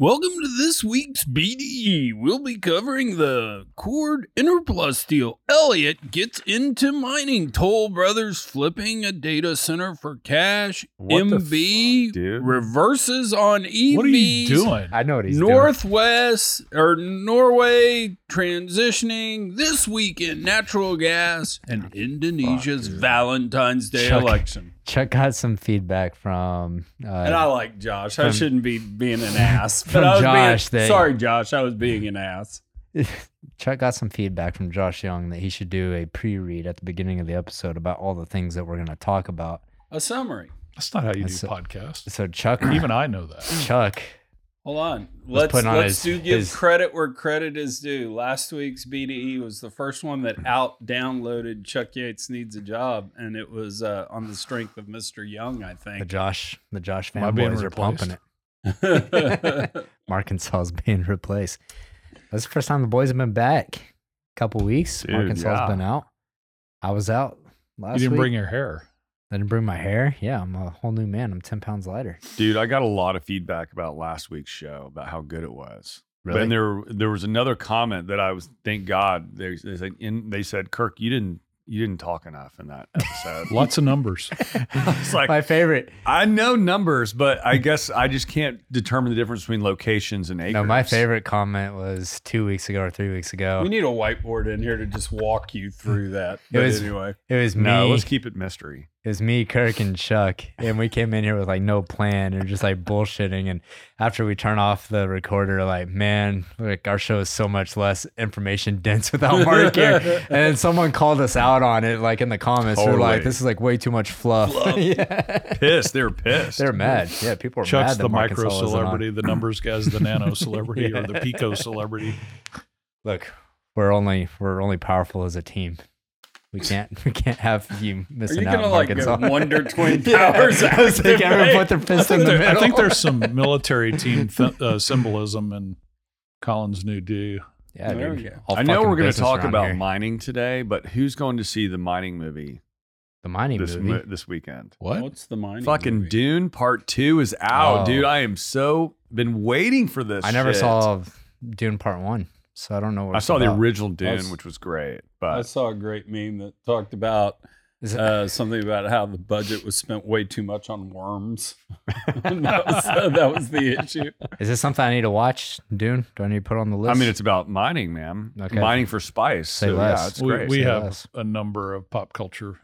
Welcome to this week's BDE. We'll be covering the Chord Enerplus deal. Elliot gets into mining. Toll Brothers flipping a data center for cash. What MB fuck, reverses on EVs. What are you doing? I know what he's doing. Northwest or Norway transitioning this weekend. Natural gas and Indonesia's dude. Valentine's Day Chuck. election. Chuck got some feedback from. Uh, And I like Josh. I shouldn't be being an ass. from But I was Josh being, that- sorry, Josh. I was being an ass. Chuck got some feedback from Josh Young that he should do a pre-read at the beginning of the episode about all the things that we're going to talk about. A summary. That's not how you do That's a- podcasts. So Chuck, Even I know that. Chuck, Hold on. Was Let's on let's his- do give his- credit where credit is due. Last week's BDE was the first one that out downloaded Chuck Yates needs a job, and it was uh, on the strength of Mr. Young, I think. the think. Josh, the Josh Am I being fanboys are pumping replaced? it. Arkansas's being replaced. That's the first time the boys have been back. A couple weeks. Dude, Arkansas's yeah. been out. I was out last You didn't week. bring your hair. I didn't bring my hair. Yeah, I'm a whole new man. I'm ten pounds lighter. Dude, I got a lot of feedback about last week's show about how good it was. Really? And there, there was another comment that I was, thank God, they, they said, in, they said, Kirk, you didn't, you didn't talk enough in that episode. Lots of numbers. it's like my favorite. I know numbers, but I guess I just can't determine the difference between locations and acres. No, my favorite comment was two weeks ago or three weeks ago. we need a whiteboard in here to just walk you through that. It But was- anyway. It was me. No, let's keep it mystery. It was me, Kirk, and Chuck, and we came in here with like no plan and just like bullshitting. And after we turn off the recorder, like man, like our show is so much less information dense without Mark here. And then someone called us out on it, like in the comments. They're like, "This is like way too much fluff." yeah, Pissed. They're pissed. they're mad. Yeah, people are Chuck's mad. that the Mark micro and Saul isn't on. celebrity. The numbers guy's the nano celebrity or the pico celebrity. Look, we're only we're only powerful as a team. We can't we can't have you Are missing you out. gonna like go Arkansas. Wonder Twin Yeah, I was thinking everyone put their fist in the middle. I think there's some military team th- uh, symbolism in Collins' new do. yeah, There dude. we go. I know we're going to talk about here. mining today, but who's going to see the mining movie the mining this movie. mo- this weekend? What? What's the mining? Fucking movie? Dune Part Two is out, Oh. dude. I am so been waiting for this. I never shit. saw Dune Part One, so I don't know what I it's saw the original Dune, was- which was great, But I saw a great meme that talked about Is it, uh, something about how the budget was spent way too much on worms. That, was, that was the issue. is this something I need to watch? Dune? Do I need to put on the list? I mean, it's about mining, man. Okay. Mining for spice. Say so, less. Yeah, it's we great. we Say have less. a number of pop culture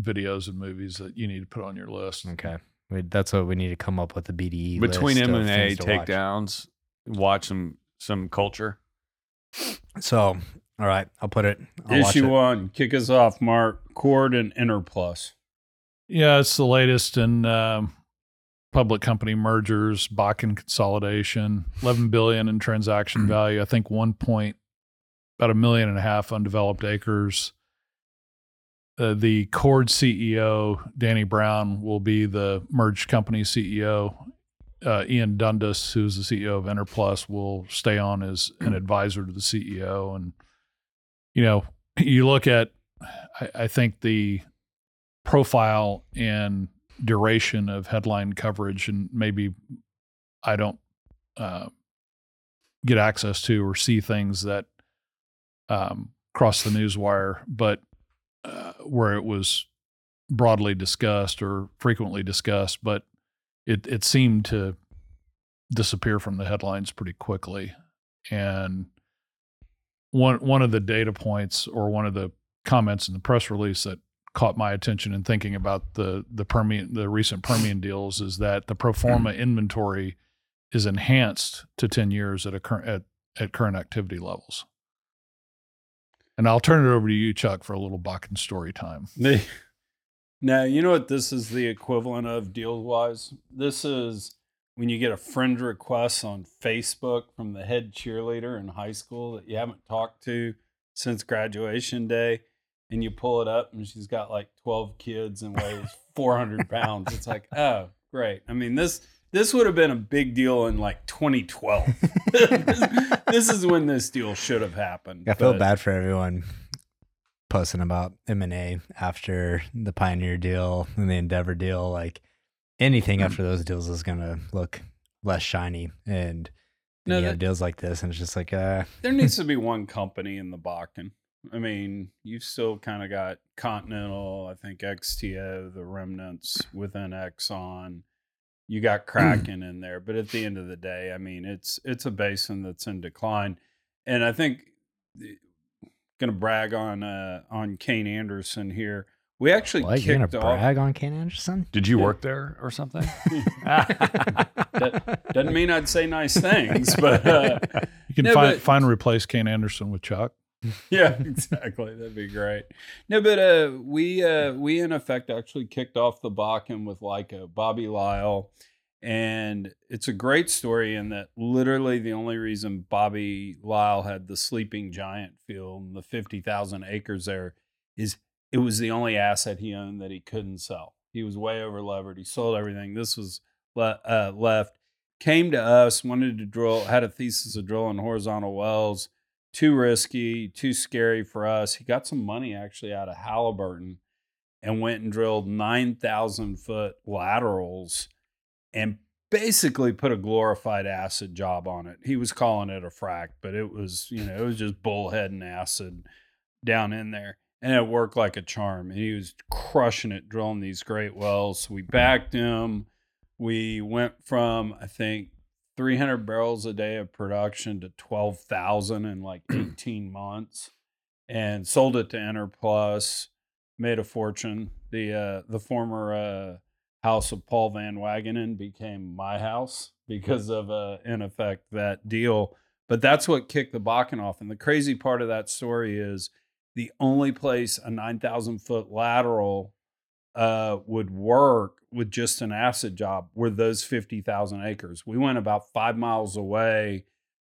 videos and movies that you need to put on your list. okay. We, that's what we need to come up with the BDE Between M and A things watch. takedowns, watch some some culture. So, all right, I'll put it. I'll watch Issue it. one, kick us off, Mark. Chord and Enerplus. Yeah, it's the latest in um, public company mergers, Bakken consolidation, 11 billion in transaction value. I think one point, about a million and a half undeveloped acres. Uh, the Chord CEO, Danny Brown, will be the merged company CEO. Uh, Ian Dundas, who's the CEO of Enerplus, will stay on as an advisor to the CEO. And, you know, you look at, I, I think the profile and duration of headline coverage, and maybe I don't uh, get access to or see things that um, cross the news wire, but uh, where it was broadly discussed or frequently discussed, but it it seemed to disappear from the headlines pretty quickly. And one one of the data points or one of the comments in the press release that caught my attention in thinking about the the Permian the recent Permian deals is that the pro forma mm-hmm. inventory is enhanced to 10 years at a current at, at current activity levels. And I'll turn it over to you, Chuck, for a little Bakken story time. Now, you know what this is the equivalent of deal wise? This is when you get a friend request on Facebook from the head cheerleader in high school that you haven't talked to since graduation day, and you pull it up and she's got like 12 kids and weighs 400 pounds. It's like, oh, great. I mean, this. This would have been a big deal in like 2012. this, this is when this deal should have happened. I feel but- bad for everyone posting about M and A after the Pioneer deal and the Endeavor deal. Like anything after those deals is gonna look less shiny. And No, you that- have deals like this, and it's just like, uh, There needs to be one company in the Bakken. I mean, you've still kind of got Continental, I think XTO, the remnants within Exxon. You got Kraken in there, but at the end of the day, I mean, it's it's a basin that's in decline, and I think going to brag on uh, on Kayne Anderson here. We actually what, you're kicked gonna off. brag on Kayne Anderson? Did you Yeah. work there or something? that Doesn't mean I'd say nice things, but uh, You can No, find but- find replace Kayne Anderson with Chuck. yeah, exactly. That'd be great. No, but uh, we uh, we in effect actually kicked off the Bakken with like a Bobby Lyle, and it's a great story in that literally the only reason Bobby Lyle had the sleeping giant field and the fifty thousand acres there is it was the only asset he owned that he couldn't sell. He was way over levered. He sold everything. This was le- uh, left. Came to us, wanted to drill, had a thesis of drilling horizontal wells too risky, too scary for us. He got some money actually out of Halliburton and went and drilled 9,000 foot laterals and basically put a glorified acid job on it. He was calling it a frack, but it was, you know, it was just bullhead and acid down in there. And it worked like a charm. And he was crushing it, drilling these great wells. So we backed him. We went from, I think, 300 barrels a day of production to 12,000 in like 18 months and sold it to Enerplus, made a fortune. The uh, the former uh, house of Paul Van Wagenen became my house because of uh, in effect that deal. But that's what kicked the Bakken off. And the crazy part of that story is the only place a 9,000 foot lateral uh, would work with just an acid job were those 50,000 acres. We went about five miles away,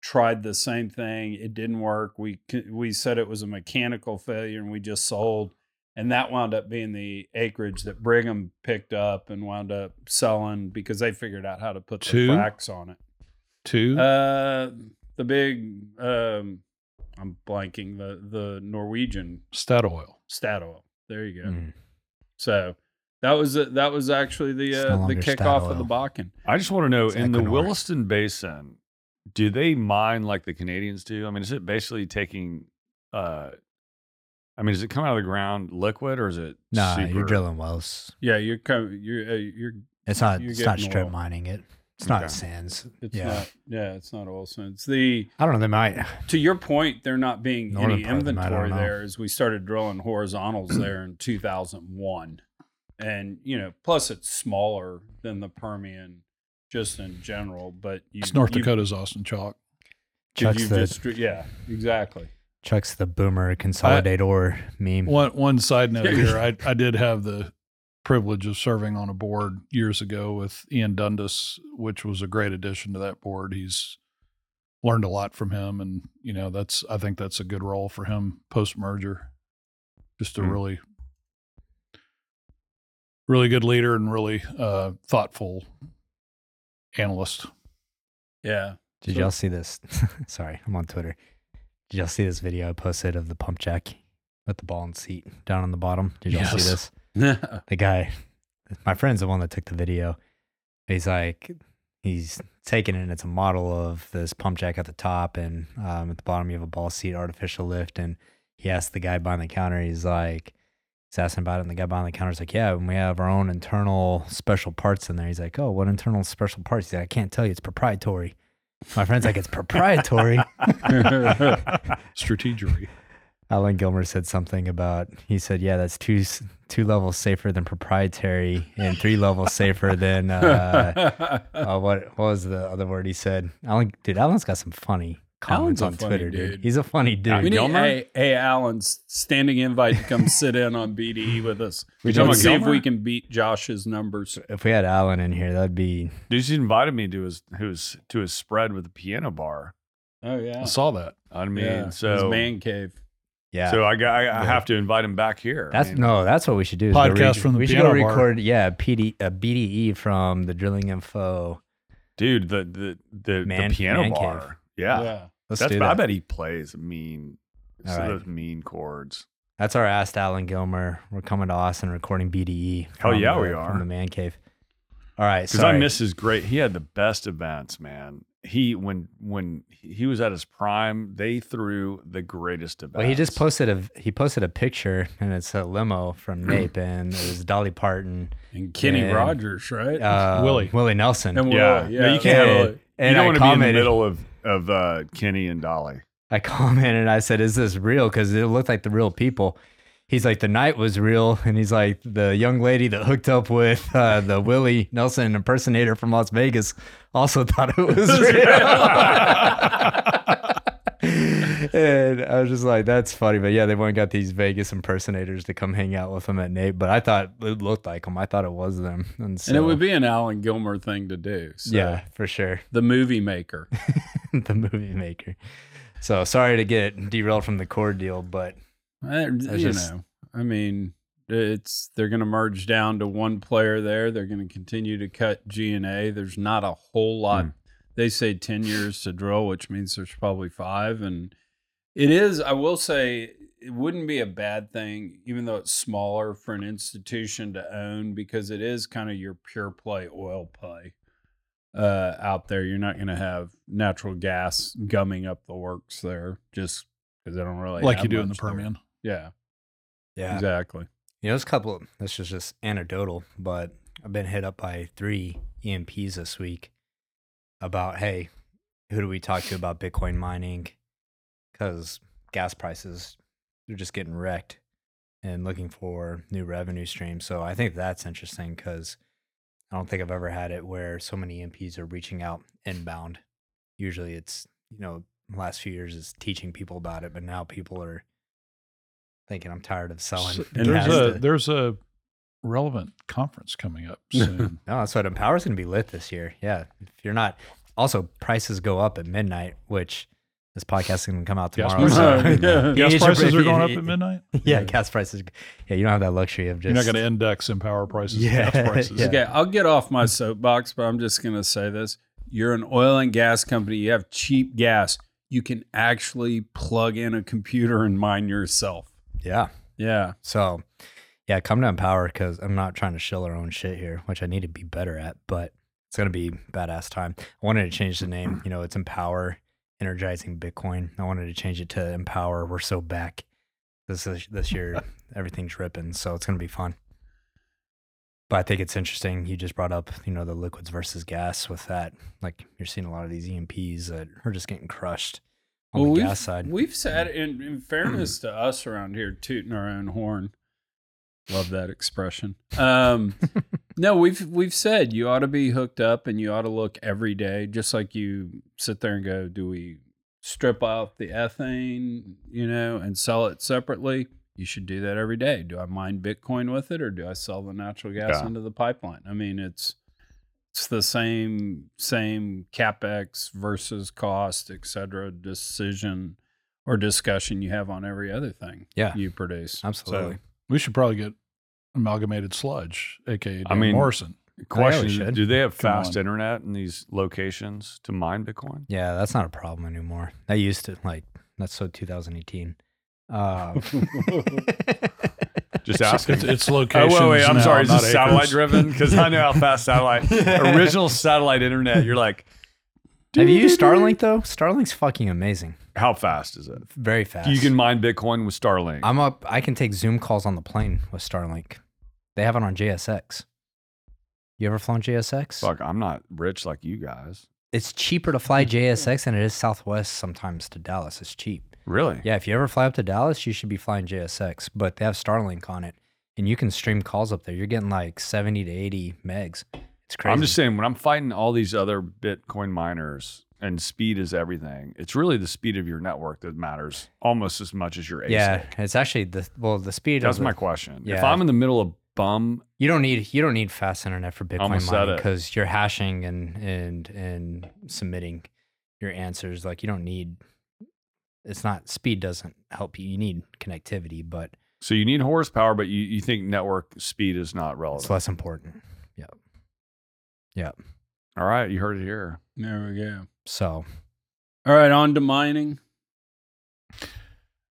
tried the same thing. It didn't work. We, we said it was a mechanical failure and we just sold. And that wound up being the acreage that Brigham picked up and wound up selling because they figured out how to put the Two? on it. Two. Uh, the big, um, I'm blanking the the Norwegian Statoil. Statoil. There you go. Mm. So that was it. That was actually the It's no uh, the longer kickoff of the Statoil. Bakken. I just want to know It's in the Williston Basin, do they mine like the Canadians do? I mean, is it basically taking? uh I mean, does it come out of the ground liquid or is it? Nah, super, you're drilling wells. Yeah, you're co- you're uh, you're It's not. You're It's not getting strip oil. mining it. It's not Okay. sands. it's yeah. not yeah it's not oil sands. The I don't know. They might. to your point, there not being Northern any part of them, I don't inventory know. there as we started drilling horizontals there in 2001, and you know plus it's smaller than the Permian just in general, but you, It's North you- Dakota's Austin Chalk. Could Chuck's you the just yeah exactly. Chuck's the boomer consolidate ore meme. One one side note here, I I did have the privilege of serving on a board years ago with Ian Dundas, which was a great addition to that board. He's learned a lot from him, and you know that's I think that's a good role for him post merger. Just a Hmm. really, really good leader and really uh, thoughtful analyst. Yeah, Did So- y'all see this? Sorry, I'm on Twitter. Did y'all see this video I posted of the pump jack with the ball and seat down on the bottom? Did y'all Yes. see this? The guy, my friend's the one that took the video. He's like, he's taking it and it's a model of this pump jack at the top and um, at the bottom you have a ball seat artificial lift and he asked the guy behind the counter he's like he's asking about it and the guy behind the counter's like yeah and we have our own internal special parts in there he's like oh what internal special parts he's like i can't tell you it's proprietary my friend's like it's proprietary Strategery. alan gilmer said something about he said yeah that's two two levels safer than proprietary and three levels safer than uh uh, what what was the other word he said? Alan, dude, Alan's got some funny comments on Twitter, dude. dude. He's a funny dude. we need Gilmer? hey, hey Alan's standing invite to come sit in on BDE with us. We talking Let's about see if we can beat Josh's numbers. if we had Alan in here, that'd be Dude, he invited me to his his to his spread with the piano bar. Oh yeah, I saw that. I mean, yeah. His so man cave. yeah. so I got I, I Yeah. have to invite him back here. I that's mean, no, that's what we should do. is Podcast re- from the we should go piano bar. record. Yeah, PD, a uh, BDE from the Drilling Info. dude. The the the, Man- the piano man cave. bar. Yeah, Let's that's. do I bet he plays mean. All so right. those mean chords. That's our asked Alan Gilmer. We're coming to Austin recording BDE. Oh from yeah, the- we are. from the Man Cave. All right, Because I miss his great. He had the best events, man. He when when he was at his prime, they threw the greatest events. Well, he just posted a he posted a picture, and it's a limo from Nape, and it was Dolly Parton, And Kenny And, Rogers, right? uh, Willie. Willie Nelson. and Yeah, Will, No, you can't. And- have a- and you don't I want to be in the middle of of uh, Kenny and Dolly. I commented and I said, "Is this real?" Because it looked like the real people. He's like, "The night was real," and he's like, "The young lady that hooked up with uh, the Willie Nelson impersonator from Las Vegas also thought it was real." And I was just like, "That's funny," but yeah, they went and got these Vegas impersonators to come hang out with them at Nape. But I thought it looked like them. I thought it was them, and, so, and it would be an Alan Gilmer thing to do. So, yeah, for sure. the movie maker. the movie maker. So sorry to get derailed from the core deal, but Uh, you just- know, I mean, it's they're going to merge down to one player there. They're going to continue to cut G and A. There's not a whole lot. Hmm. They say ten years to drill, which means there's probably five. And it is. I will say it wouldn't be a bad thing, even though it's smaller for an institution to own, because it is kind of your pure play oil play uh, out there. You're not going to have natural gas gumming up the works there, just because they don't really like have you do in the much there. Permian. Yeah. yeah, Exactly. you know, it's a couple. Of, this is just anecdotal, but I've been hit up by three E&Ps this week about, hey, who do we talk to about Bitcoin mining? Because gas prices they're just getting wrecked and looking for new revenue streams. So I think that's interesting because I don't think I've ever had it where so many MPs are reaching out inbound. Usually it's, you know, last few years is teaching people about it, but now people are thinking I'm tired of selling. So And there's a to- there's a relevant conference coming up soon. No, that's what Empower's going to be lit this year. Yeah. If you're not, also prices go up at midnight, which this podcast is going to come out Gas tomorrow. prices- so- Yeah. You Gas prices if are going up at midnight. Yeah, gas prices. Yeah, you don't have that luxury of just. You're not going to index Empower prices. Yeah, gas prices. yeah. Okay, I'll get off my soapbox, but I'm just going to say this. You're an oil and gas company, you have cheap gas. You can actually plug in a computer and mine yourself. Yeah. Yeah. So, yeah, come to Empower because I'm not trying to shill our own shit here, which I need to be better at, but it's going to be badass time. I wanted to change the name. You know, it's Empower Energizing Bitcoin. I wanted to change it to Empower. We're so back. This is, this year, everything's ripping, so it's going to be fun. But I think it's interesting. You just brought up, you know, the liquids versus gas with that. Like you're seeing a lot of these E&Ps that are just getting crushed on Well, the gas side. we've said, in, in fairness to us around here, tooting our own horn. Love that expression. Um, no, we've we've said you ought to be hooked up and you ought to look every day, just like you sit there and go, do we strip off the ethane, you know, and sell it separately? You should do that every day. Do I mine Bitcoin with it, or do I sell the natural gas Yeah. into the pipeline? I mean, it's it's the same same capex versus cost, et cetera, decision or discussion you have on every other thing Yeah. you produce. Absolutely. We should probably get amalgamated sludge, aka Dan I mean- Morrison. Question: should. Do they have Come fast on. internet in these locations to mine Bitcoin? Yeah, that's not a problem anymore. That used to like that's so 2018. Uh, Just It's, asking. it's, it's Oh, wait, wait. I'm now, sorry. Is not this satellite driven? Because I know how fast satellite, original satellite internet. You're like, have you used Starlink though? Starlink's fucking amazing. how fast is it? Very fast. You can mine Bitcoin with Starlink. I'm up. I can take Zoom calls on the plane with Starlink. They have it on JSX. You ever flown JSX? Fuck, I'm not rich like you guys. It's cheaper to fly JSX than it is Southwest sometimes to Dallas. It's cheap. Really? Yeah, if you ever fly up to Dallas, you should be flying JSX, but they have Starlink on it, and you can stream calls up there. You're getting like 70 to 80 megs. It's crazy. I'm just saying, when I'm fighting all these other Bitcoin miners and speed is everything, it's really the speed of your network that matters almost as much as your ASIC. Yeah, it's actually the well the speed. That's of the, my question. If I'm in the middle of bum, You don't need you don't need fast internet for Bitcoin mining because you're hashing and and and submitting your answers. Like you don't need. It's not speed doesn't help you. You need connectivity, but so you need horsepower, but you, you think network speed is not relevant. it's less important. All right, you heard it here. There we go. So All right, on to mining.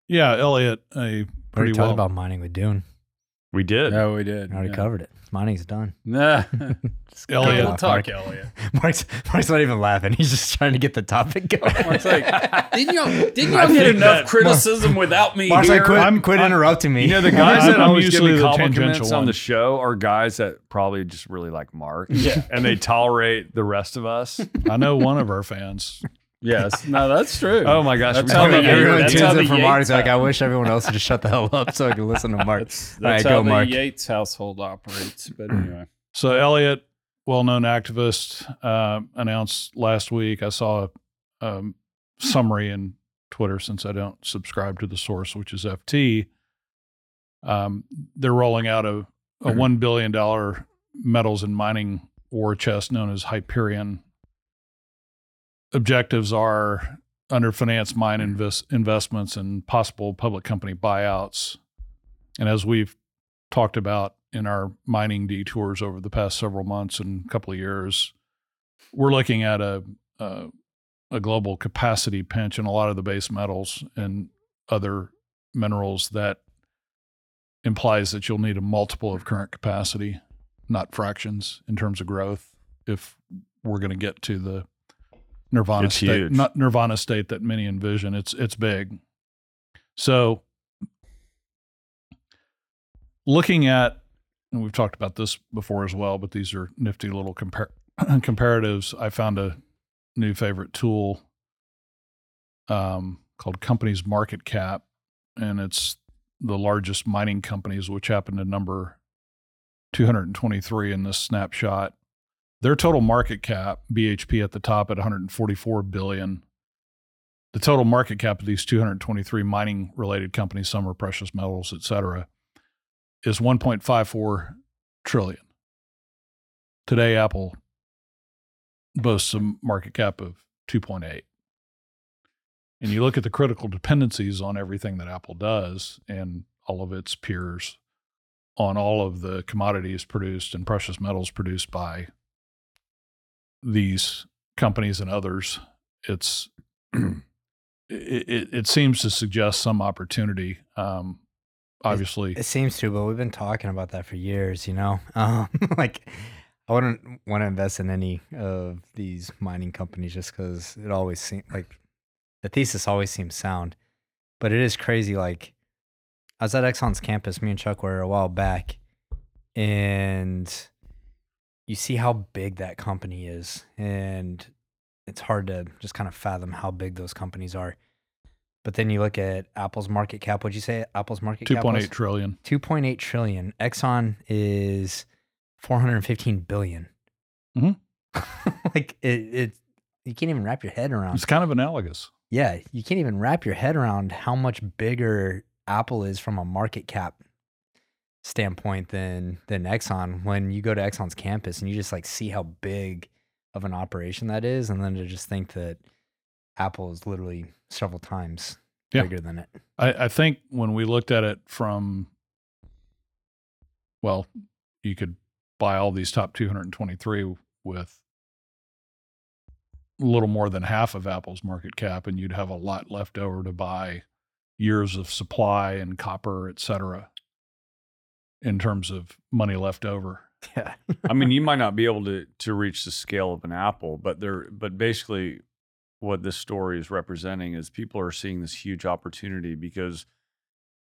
Yeah, Elliot, a we pretty talked well about mining with Dune. We did. Yeah, we did. I already yeah. covered it. Money's done. Nah. Just Elliot, We'll talk, Mark. Elliot. Mark's, Mark's not even laughing. He's just trying to get the topic going. Mark's like, didn't y'all, didn't y'all get enough that- criticism without me Mark's here? like, quit, I'm- quit I'm- interrupting me. You know, the guys that I'm always give usually me the compliments tangential on one. the show are guys that probably just really like Mark. Yeah. And they tolerate the rest of us. I know one of our fans. Yes. No, that's true. Oh my gosh. That's we how talk the about Everyone that's everything. how tunes the in for Yates Mark. He's like, I wish everyone else would just shut the hell up so I can listen to Mark. That's, All right, that's go, how the Mark. Yates household operates. But anyway. So Elliot, well-known activist, uh, announced last week. I saw a um, summary in Twitter since I don't subscribe to the source, which is FT. Um, they're rolling out a, a one billion dollar metals and mining war chest known as Hyperion. Objectives are underfinanced mine mm-hmm. invest, investments and possible public company buyouts. And as we've talked about in our mining detours over the past several months and couple of years, we're looking at a, a a global capacity pinch in a lot of the base metals and other minerals that implies that you'll need a multiple of current capacity, not fractions in terms of growth, if we're going to get to the nirvana It's state, huge. not nirvana state that many envision. It's it's big. So looking at and we've talked about this before as well, but these are nifty little compar- comparatives. I found a new favorite tool um, called Companies Market Cap, and it's the largest mining companies, which happen to number 223 in this snapshot. Their total market cap, BHP at the top at 144 billion. The total market cap of these 223 mining related companies, some are precious metals, et cetera, is 1.54 trillion. Today, Apple boasts a market cap of 2.8. And you look at the critical dependencies on everything that Apple does and all of its peers on all of the commodities produced and precious metals produced by these companies and others. It's it, it, it seems to suggest some opportunity. Um, obviously, It seems to, but we've been talking about that for years, you know? Um, like, I wouldn't want to invest in any of these mining companies just because it always seems like the thesis always seems sound. But it is crazy. Like, I was at Exxon's campus, me and Chuck were a while back, and you see how big that company is. And it's hard to just kind of fathom how big those companies are. But then you look at Apple's market cap. What'd you say? Apple's market two cap point was? eight trillion. 2.8 trillion. Exxon is 415 billion. Mhm. like it, it, you can't even wrap your head around. It's kind of analogous. Yeah, you can't even wrap your head around how much bigger Apple is from a market cap standpoint than than Exxon. When you go to Exxon's campus and you just like see how big of an operation that is, and then to just think that Apple is literally several times Yeah. bigger than it. I, I think when we looked at it from, well, you could buy all these top 223 with a little more than half of Apple's market cap, and you'd have a lot left over to buy years of supply and copper, et cetera, in terms of money left over. Yeah. I mean, you might not be able to to reach the scale of an Apple, but they're but basically what this story is representing is people are seeing this huge opportunity because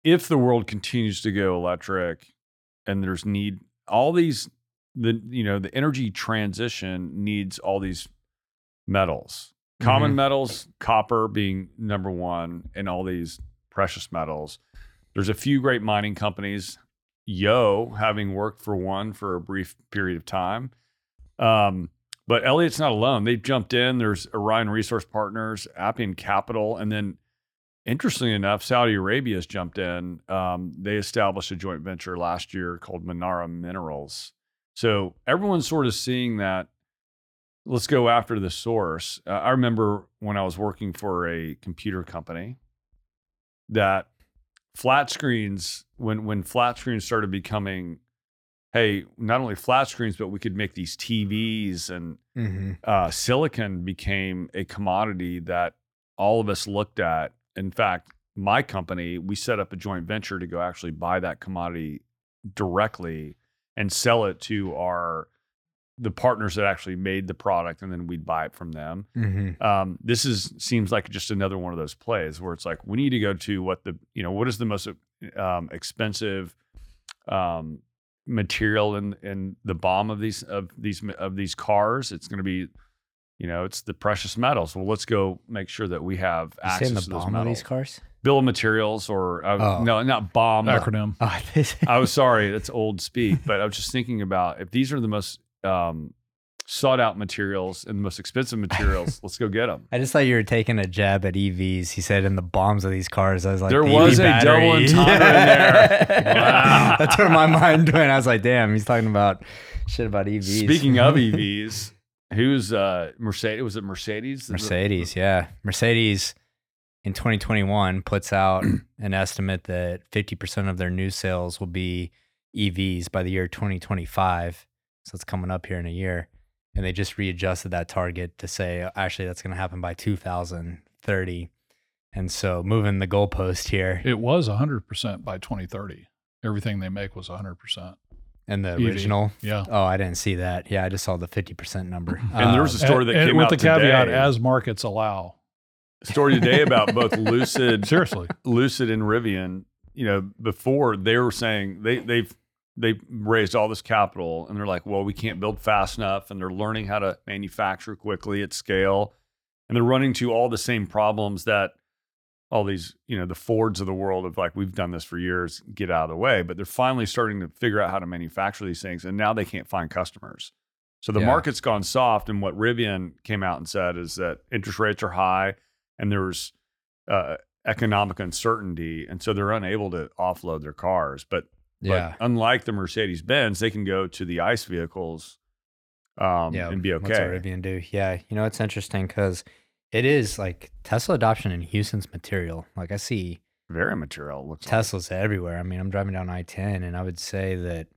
if the world continues to go electric and there's need all these the you know the energy transition needs all these metals common Mhm. metals copper being number one and all these precious metals there's a few great mining companies yo having worked for one for a brief period of time um, but Elliot's not alone. They've jumped in. There's Orion Resource Partners, Appian Capital, and then interestingly enough, Saudi Arabia has jumped in. Um, they established a joint venture last year called Manara Minerals. So everyone's sort of seeing that. Let's go after the source. Uh, I remember when I was working for a computer company that flat screens, when when flat screens started becoming hey, not only flat screens, but we could make these TVs and Mm-hmm. uh, silicon became a commodity that all of us looked at. In fact, my company, we set up a joint venture to go actually buy that commodity directly and sell it to our the partners that actually made the product and then we'd buy it from them Mm-hmm. um, this is seems like just another one of those plays where it's like we need to go to what the you know what is the most um, expensive um, material in in the bomb of these of these of these cars it's going to be you know it's the precious metals well let's go make sure that we have You access the to those bomb of these metals cars? bill of materials or uh, Oh. no not bomb Acronym. Oh, I was sorry, that's old speak, but I was just thinking about if these are the most um, sought out materials and the most expensive materials, let's go get them. I just thought you were taking a jab at EVs. He said in the bombs of these cars. I was like, There the was EV a double battery. entendre in there. Wow. That's where my mind went. I was like, damn, he's talking about shit about EVs. Speaking of EVs, who's uh, Mercedes? Was it Mercedes? Mercedes, yeah. Mercedes in 2021 puts out an estimate that 50% of their new sales will be EVs by the year 2025. So it's coming up here in a year. And they just readjusted that target to say, actually, that's going to happen by 2030. And so moving the goalpost here It was 100% by 2030. Everything they make was 100%. and the EV. original. Yeah. Oh, I didn't see that. Yeah, I just saw the 50% number. And there was a Um, story that And- and came with out the caveat today. as markets allow. story today about both Lucid, Seriously. Lucid and Rivian. You know, before they were saying they they've they raised all this capital and they're like, well, we can't build fast enough, and they're learning how to manufacture quickly at scale, and they're running to all the same problems that all these you know the Fords of the world of like we've done this for years, get out of the way, but they're finally starting to figure out how to manufacture these things, and now they can't find customers. So the Yeah. market's gone soft, and what Rivian came out and said is that interest rates are high and there's uh, economic uncertainty, and so they're unable to offload their cars. But, yeah. but unlike the Mercedes Benz, they can go to the ICE vehicles um, yeah, and be okay. What's a. Rivian do? Yeah, you know it's interesting because it is like Tesla adoption in Houston's material. Like I see Very material. Looks like. Teslas everywhere. I mean, I'm driving down I-10, and I would say that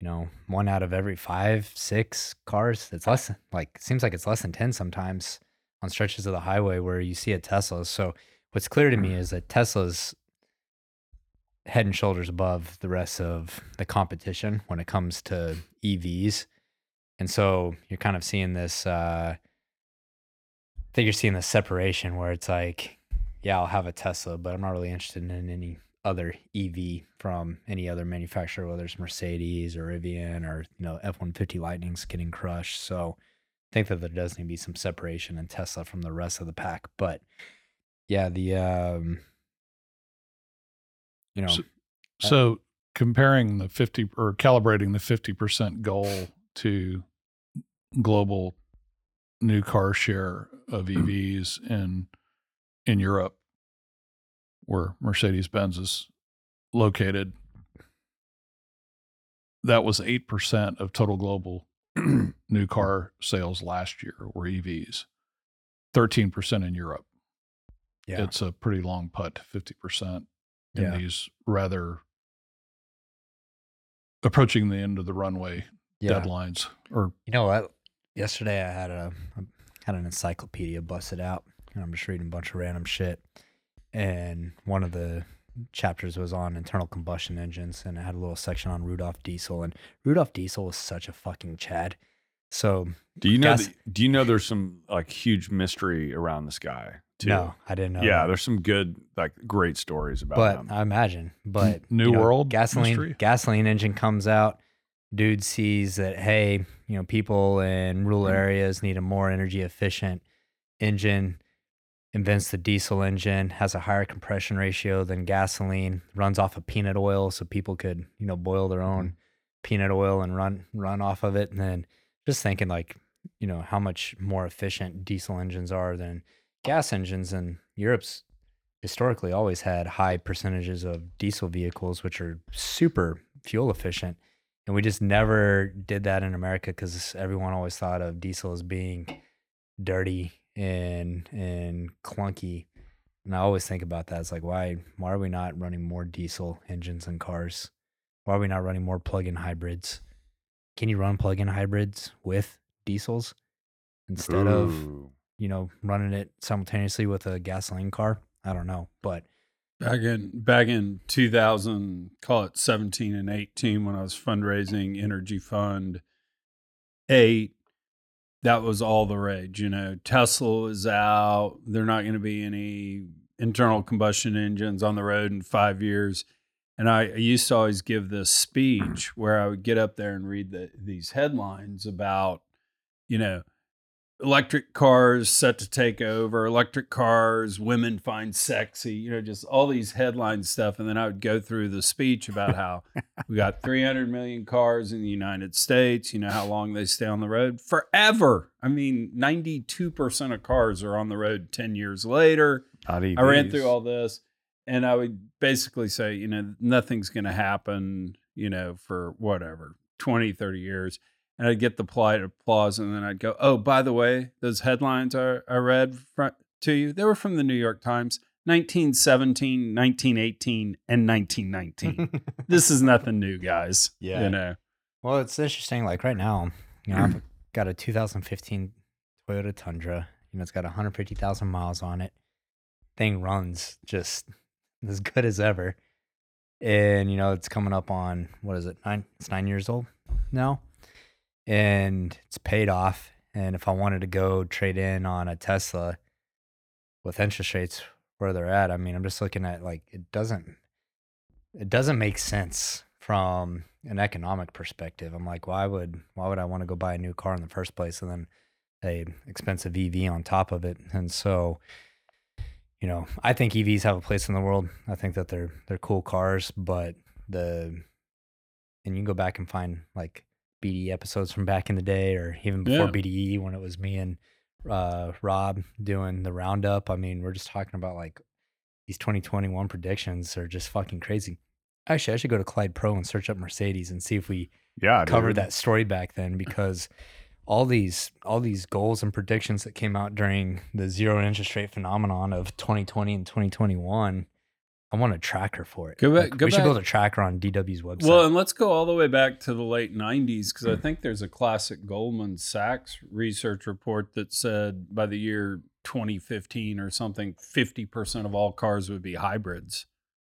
you know one out of every five, six cars. It's less than like seems like it's less than ten sometimes on stretches of the highway where you see a Tesla. So what's clear to me is that Tesla's head and shoulders above the rest of the competition when it comes to EVs. And so you're kind of seeing this uh I think you're seeing this separation where it's like, yeah, I'll have a Tesla, but I'm not really interested in any other EV from any other manufacturer, whether it's Mercedes or Rivian or you know F-150 Lightning's getting crushed. So I think that there does need to be some separation in Tesla from the rest of the pack. But yeah, the um, you know, So- uh, So comparing the 50 or calibrating the 50% goal to global new car share of mm. EVs in in Europe where Mercedes-Benz is located that was 8% of total global new car sales last year were EVs. 13% in Europe. yeah, It's a pretty long putt, 50% in Yeah. these rather approaching the end of the runway yeah. deadlines or You know what? Yesterday I had a I had an encyclopedia busted out, and I'm just reading a bunch of random shit. And one of the chapters was on internal combustion engines, and it had a little section on rudolf Diesel. And rudolf Diesel was such a fucking chad. So Do you know? Gas- that- do you know there's some like huge mystery around this guy too? no, I didn't know. yeah, that. there's some good like great stories about but him. I imagine. But New you know, World gasoline mystery? gasoline engine comes out. Dude sees that hey, you know, people in rural Mm-hmm. areas need a more energy efficient engine. Invents the diesel engine, has a higher compression ratio than gasoline, runs off of peanut oil, so people could you know boil their own Mm-hmm. peanut oil and run run off of it. And then just thinking like you know how much more efficient diesel engines are than gas engines, and Europe's historically always had high percentages of diesel vehicles, which are super fuel efficient. And we just never did that in America because everyone always thought of diesel as being dirty and and clunky. And I always think about that. It's like why why are we not running more diesel engines in cars? Why are we not running more plug-in hybrids? Can you run plug-in hybrids with diesels instead of Ooh. You know, running it simultaneously with a gasoline car. I don't know, but Back in back in 2000, call it 17 and 18, when I was fundraising Energy Fund eight, that was all the rage. You know, Tesla was out. They're not going to be any internal combustion engines on the road in five years. And I, I used to always give this speech where I would get up there and read the, these headlines about, you know, electric cars set to take over, electric cars, women find sexy, you know, just all these headline stuff. And then I would go through the speech about how we got 300 million cars in the United States, you know, how long they stay on the road forever. I mean, 92% of cars are on the road 10 years later. I ran through all this and I would basically say, you know, nothing's going to happen, you know, for whatever, 20, 30 years. And I'd get the polite applause. And then I'd go, oh, by the way, those headlines I, I read fr- to you, they were from the New York Times, 1917, 1918, and 1919. this is nothing new, guys. Yeah. You know, Well, it's interesting. Like right now, you know, I've got a 2015 Toyota Tundra. You know, it's got 150,000 miles on it. Thing runs just as good as ever. And you know, it's coming up on what is it? Nine. It's nine years old now, and it's paid off. And if I wanted to go trade in on a Tesla with interest rates where they're at, I mean, I'm just looking at like it doesn't it doesn't make sense from an economic perspective. I'm like, why would why would I want to go buy a new car in the first place and then a expensive EV on top of it? And so, you know, I think EVs have a place in the world. I think that they're they're cool cars, but the and you can go back and find like BDE episodes from back in the day or even before Yeah. BDE when it was me and uh, Rob doing the roundup. I mean, we're just talking about like these 2021 predictions are just fucking crazy. Actually, I should go to Claude Pro and search up Mercedes and see if we yeah, covered dude. that story back then because all these all these goals and predictions that came out during the zero interest rate phenomenon of 2020 and 2021 I want a tracker for it. Go back- Like, go we should build a tracker on DW's website. Well, and let's go all the way back to the late 90s because I hmm. think there's a classic Goldman Sachs research report that said by the year 2015 or something, 50% of all cars would be hybrids.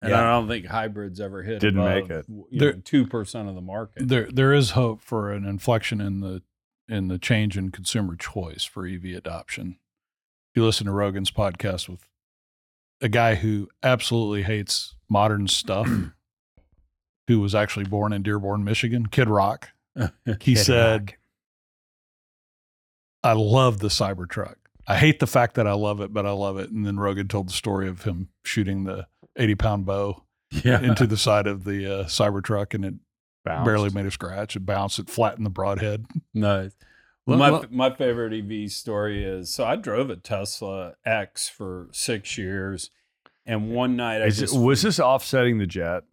And Yeah. I don't think hybrids ever hit Didn't above, make it. There- know, 2% of the market. there there is hope for an inflection in the in the change in consumer choice for EV adoption. If you listen to Rogan's podcast with a guy who absolutely hates modern stuff, who was actually born in Dearborn, Michigan, Kid Rock, he Kid said, Rock. "I love the Cybertruck. I hate the fact that I love it, but I love it." And then Rogan told the story of him shooting the eighty pound bow yeah. into the side of the uh, Cybertruck, and it Bounced. barely made a scratch. It bounced. It flattened the broadhead. Nice. Well, my well- my favorite EV story is so I drove a Tesla X for six years, and one night I Is it, was this offsetting the jet?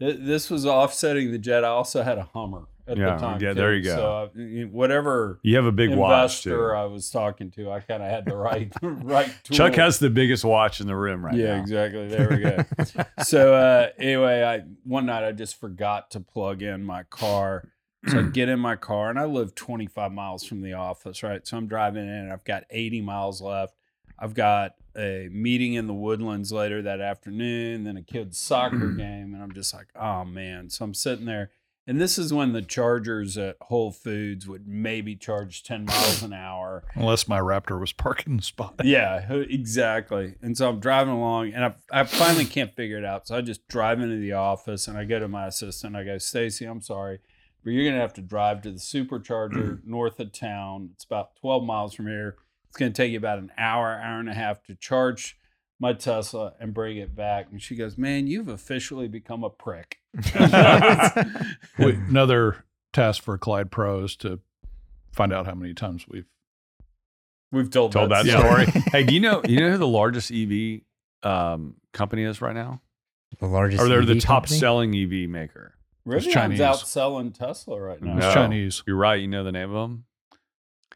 Th- This was offsetting the jet. I also had a Hummer at Yeah, the time. yeah, there you go. So y- whatever You have a big watch investor too. I was talking to, I kind of had the right right tool. Chuck has the biggest watch in the room right yeah, now. exactly. There we go. so uh, anyway, I one night I just forgot to plug in my car. So I hmm. get in my car and I live 25 miles from the office, right? So I'm driving in and I've got 80 miles left. I've got a meeting in the woodlands later that afternoon, then a kid's soccer hmm. game, and I'm just like, oh man. So I'm sitting there. And this is when the chargers at Whole Foods would maybe charge 10 miles an hour. Unless my Raptor was parking the spot. Yeah, exactly. And so I'm driving along, and I, I finally can't figure it out. So I just drive into the office, and I go to my assistant. I go, Stacy, I'm sorry, but you're gonna have to drive to the supercharger north of town. It's about 12 miles from here. It's gonna take you about an hour, hour and a half to charge my Tesla and bring it back. And she goes, Man, you've officially become a prick. Wait, another task for Claude Pros to find out how many times we've We've told, Told that story. story. hey, do you know you know who the largest EV um, company is right now? the largest Or they're the top company? selling EV maker? It's Rivian's Chinese. outselling Tesla right now. it's Chinese. You're right. You know the name of them?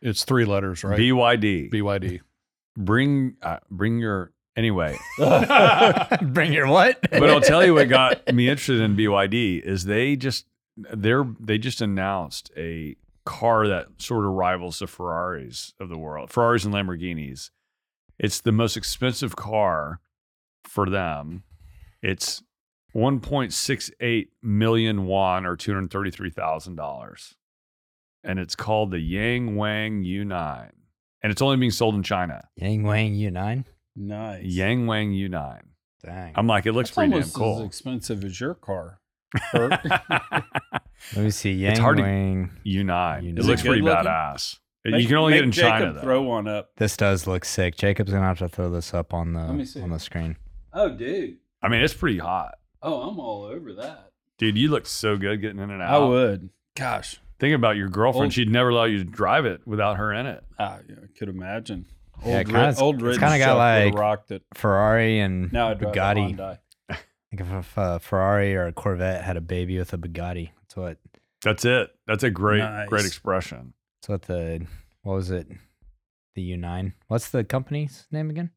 It's three letters, right? BYD. BYD. bring uh, bring your anyway. Bring your what? but I'll tell you what got me interested in BYD is they just they're they just announced a car that sort of rivals the Ferraris of the world, Ferraris and Lamborghinis. It's the most expensive car for them, It's 1.68 million yuan or $233,000. And it's called the Yang Wang U9. And it's only being sold in China. Yang Wang U9. Nice. Yang Wang U9. Dang. I'm like, it looks That's pretty damn almost as expensive as your car. Let me see. Yang hard to- Wang. U9. It looks pretty looking? badass. Make- you can only get make in China Jacob though. Throw one up. This does look sick. Jacob's gonna have to throw this up on the on the screen. Oh, dude. I mean, it's pretty hot. Oh, I'm all over that. Dude, you look so good getting in and out. I would. Gosh, Think about your girlfriend. Old- She'd never allow you to drive it without her in it. Ah, I, I could imagine. Old, Yeah, Ri- kinda- old it's Ridge kinda got Chuck would've like- rocked it. Ferrari and Now I drive Bugatti. a Hyundai. Like if, if a uh, Ferrari or a Corvette had a baby with a Bugatti. That's what. That's it. That's a great, Nice. great expression. That's what the. What was it? The U9. What's the company's name again?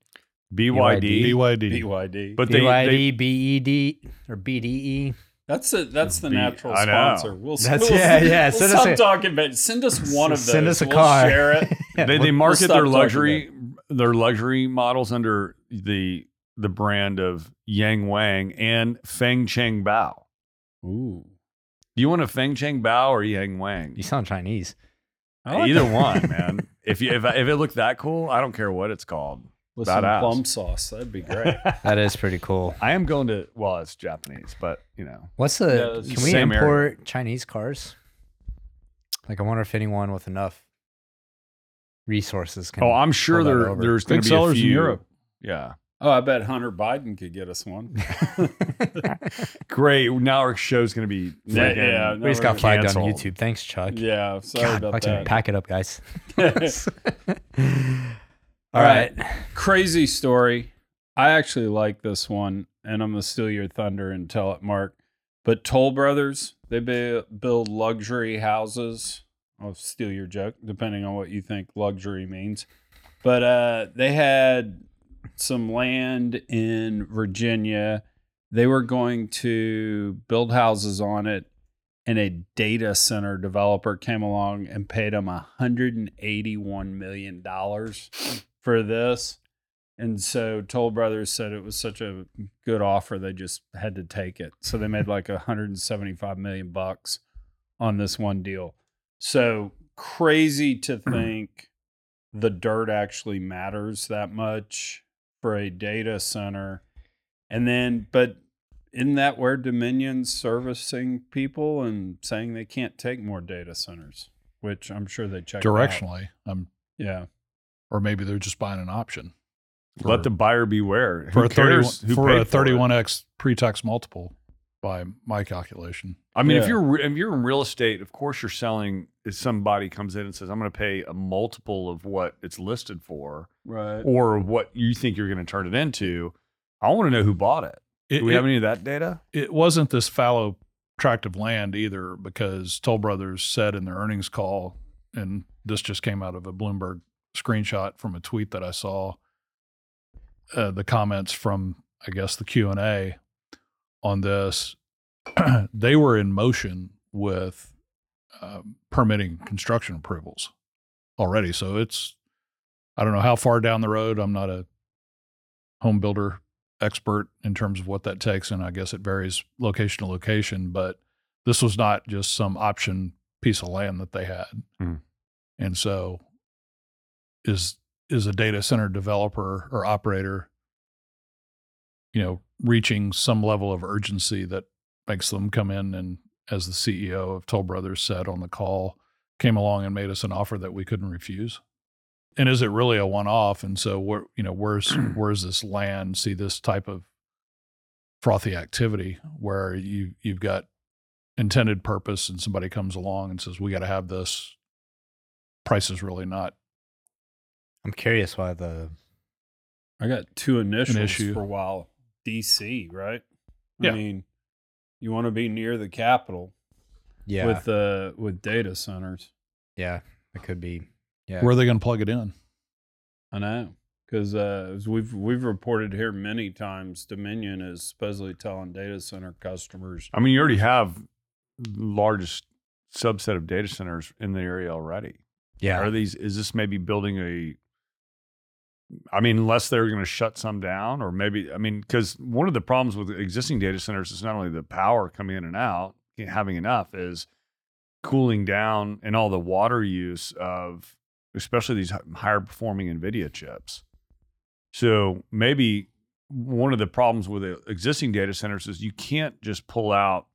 BYD. BYD. BYD. But they, they BYD, BED, or BDE. that's the that's the B- natural I know. sponsor. We'll, That's- we'll, yeah, yeah, We'll send us stop a- talking about. it. Send us one of those. Send us a We'll car. Share it. Yeah, they, we'll- they market stop their talking luxury their luxury models under the the brand of Yang Wang and Feng Cheng Bao. Ooh. Do you want a Feng Cheng Bao or Yang Wang? you sound Chinese. I like Either that. one, man. If you if, if it looked that cool, I don't care what it's called. With some Badass. plum sauce, that'd be great. That is pretty cool. I am going to well, it's Japanese, but you know, What's the? it's can the we same area. import Chinese cars? Like, I wonder if anyone with enough resources can. oh, I'm sure there over. there's going Big to be a sellers in. Europe. Yeah, oh, I bet Hunter Biden could get us one. great. Now our show's going to be Yeah, yeah, we just got flagged on. YouTube. Thanks, Chuck. yeah, sorry God, about fucking that. pack it up, guys. All All right. Crazy story. I actually like this one, and I'm gonna steal your thunder and tell it, Mark. But Toll Brothers, they bu- build luxury houses. I'll steal your joke, depending on what you think luxury means. But uh, they had some land in Virginia. They were going to build houses on it, and a data center developer came along and paid them $181 million for this. And so Toll Brothers said it was such a good offer they just had to take it. So they made like 175 million bucks on this one deal. So crazy to think the dirt actually matters that much for a data center. And then but isn't that where Dominion's servicing people and saying they can't take more data centers? Which I'm sure they checked out. Directionally, um, Yeah. Or maybe they're just buying an option Let the buyer beware. for Who a thirty cares who for paid a thirty-one x pre-tax multiple by my calculation. I mean, if you're if you're in real estate, of course you're selling. If somebody comes in and says, "I'm going to pay a multiple of what it's listed for," Right. or what you think you're going to turn it into, I want to know who bought it. It, Do we it- have any of that data? it wasn't this fallow tract of land either because Toll Brothers said in their earnings call, and this just came out of a Bloomberg screenshot from a tweet that I saw. Uh, the comments from I guess the Q and A on this, they were in motion with uh, permitting construction approvals already. So it's I don't know how far down the road. I'm not a home builder expert in terms of what that takes, and I guess it varies location to location. But this was not just some option piece of land that they had, Mm. and so is is a data center developer or operator, you know, reaching some level of urgency that makes them come in and, as the CEO of Toll Brothers said on the call, came along and made us an offer that we couldn't refuse. And is it really a one-off? And so where you know where's where's this land? See this type of frothy activity where you you've got intended purpose and somebody comes along and says we got to have this. Price is really not I'm curious why the I got two initials issue. for a while. DC, right? Yeah. I mean, you want to be near the capital yeah with uh with data centers. yeah it could be yeah where are they going to plug it in I know because uh, as we've we've reported here many times, Dominion is supposedly telling data center customers. I mean, you already have largest subset of data centers in the area already. yeah Are these? Is this maybe building a I mean, unless they're going to shut some down, or maybe, I mean, because one of the problems with existing data centers is not only the power coming in and out, having enough, is cooling down and all the water use of, especially these higher performing NVIDIA chips. So maybe one of the problems with the existing data centers is you can't just pull out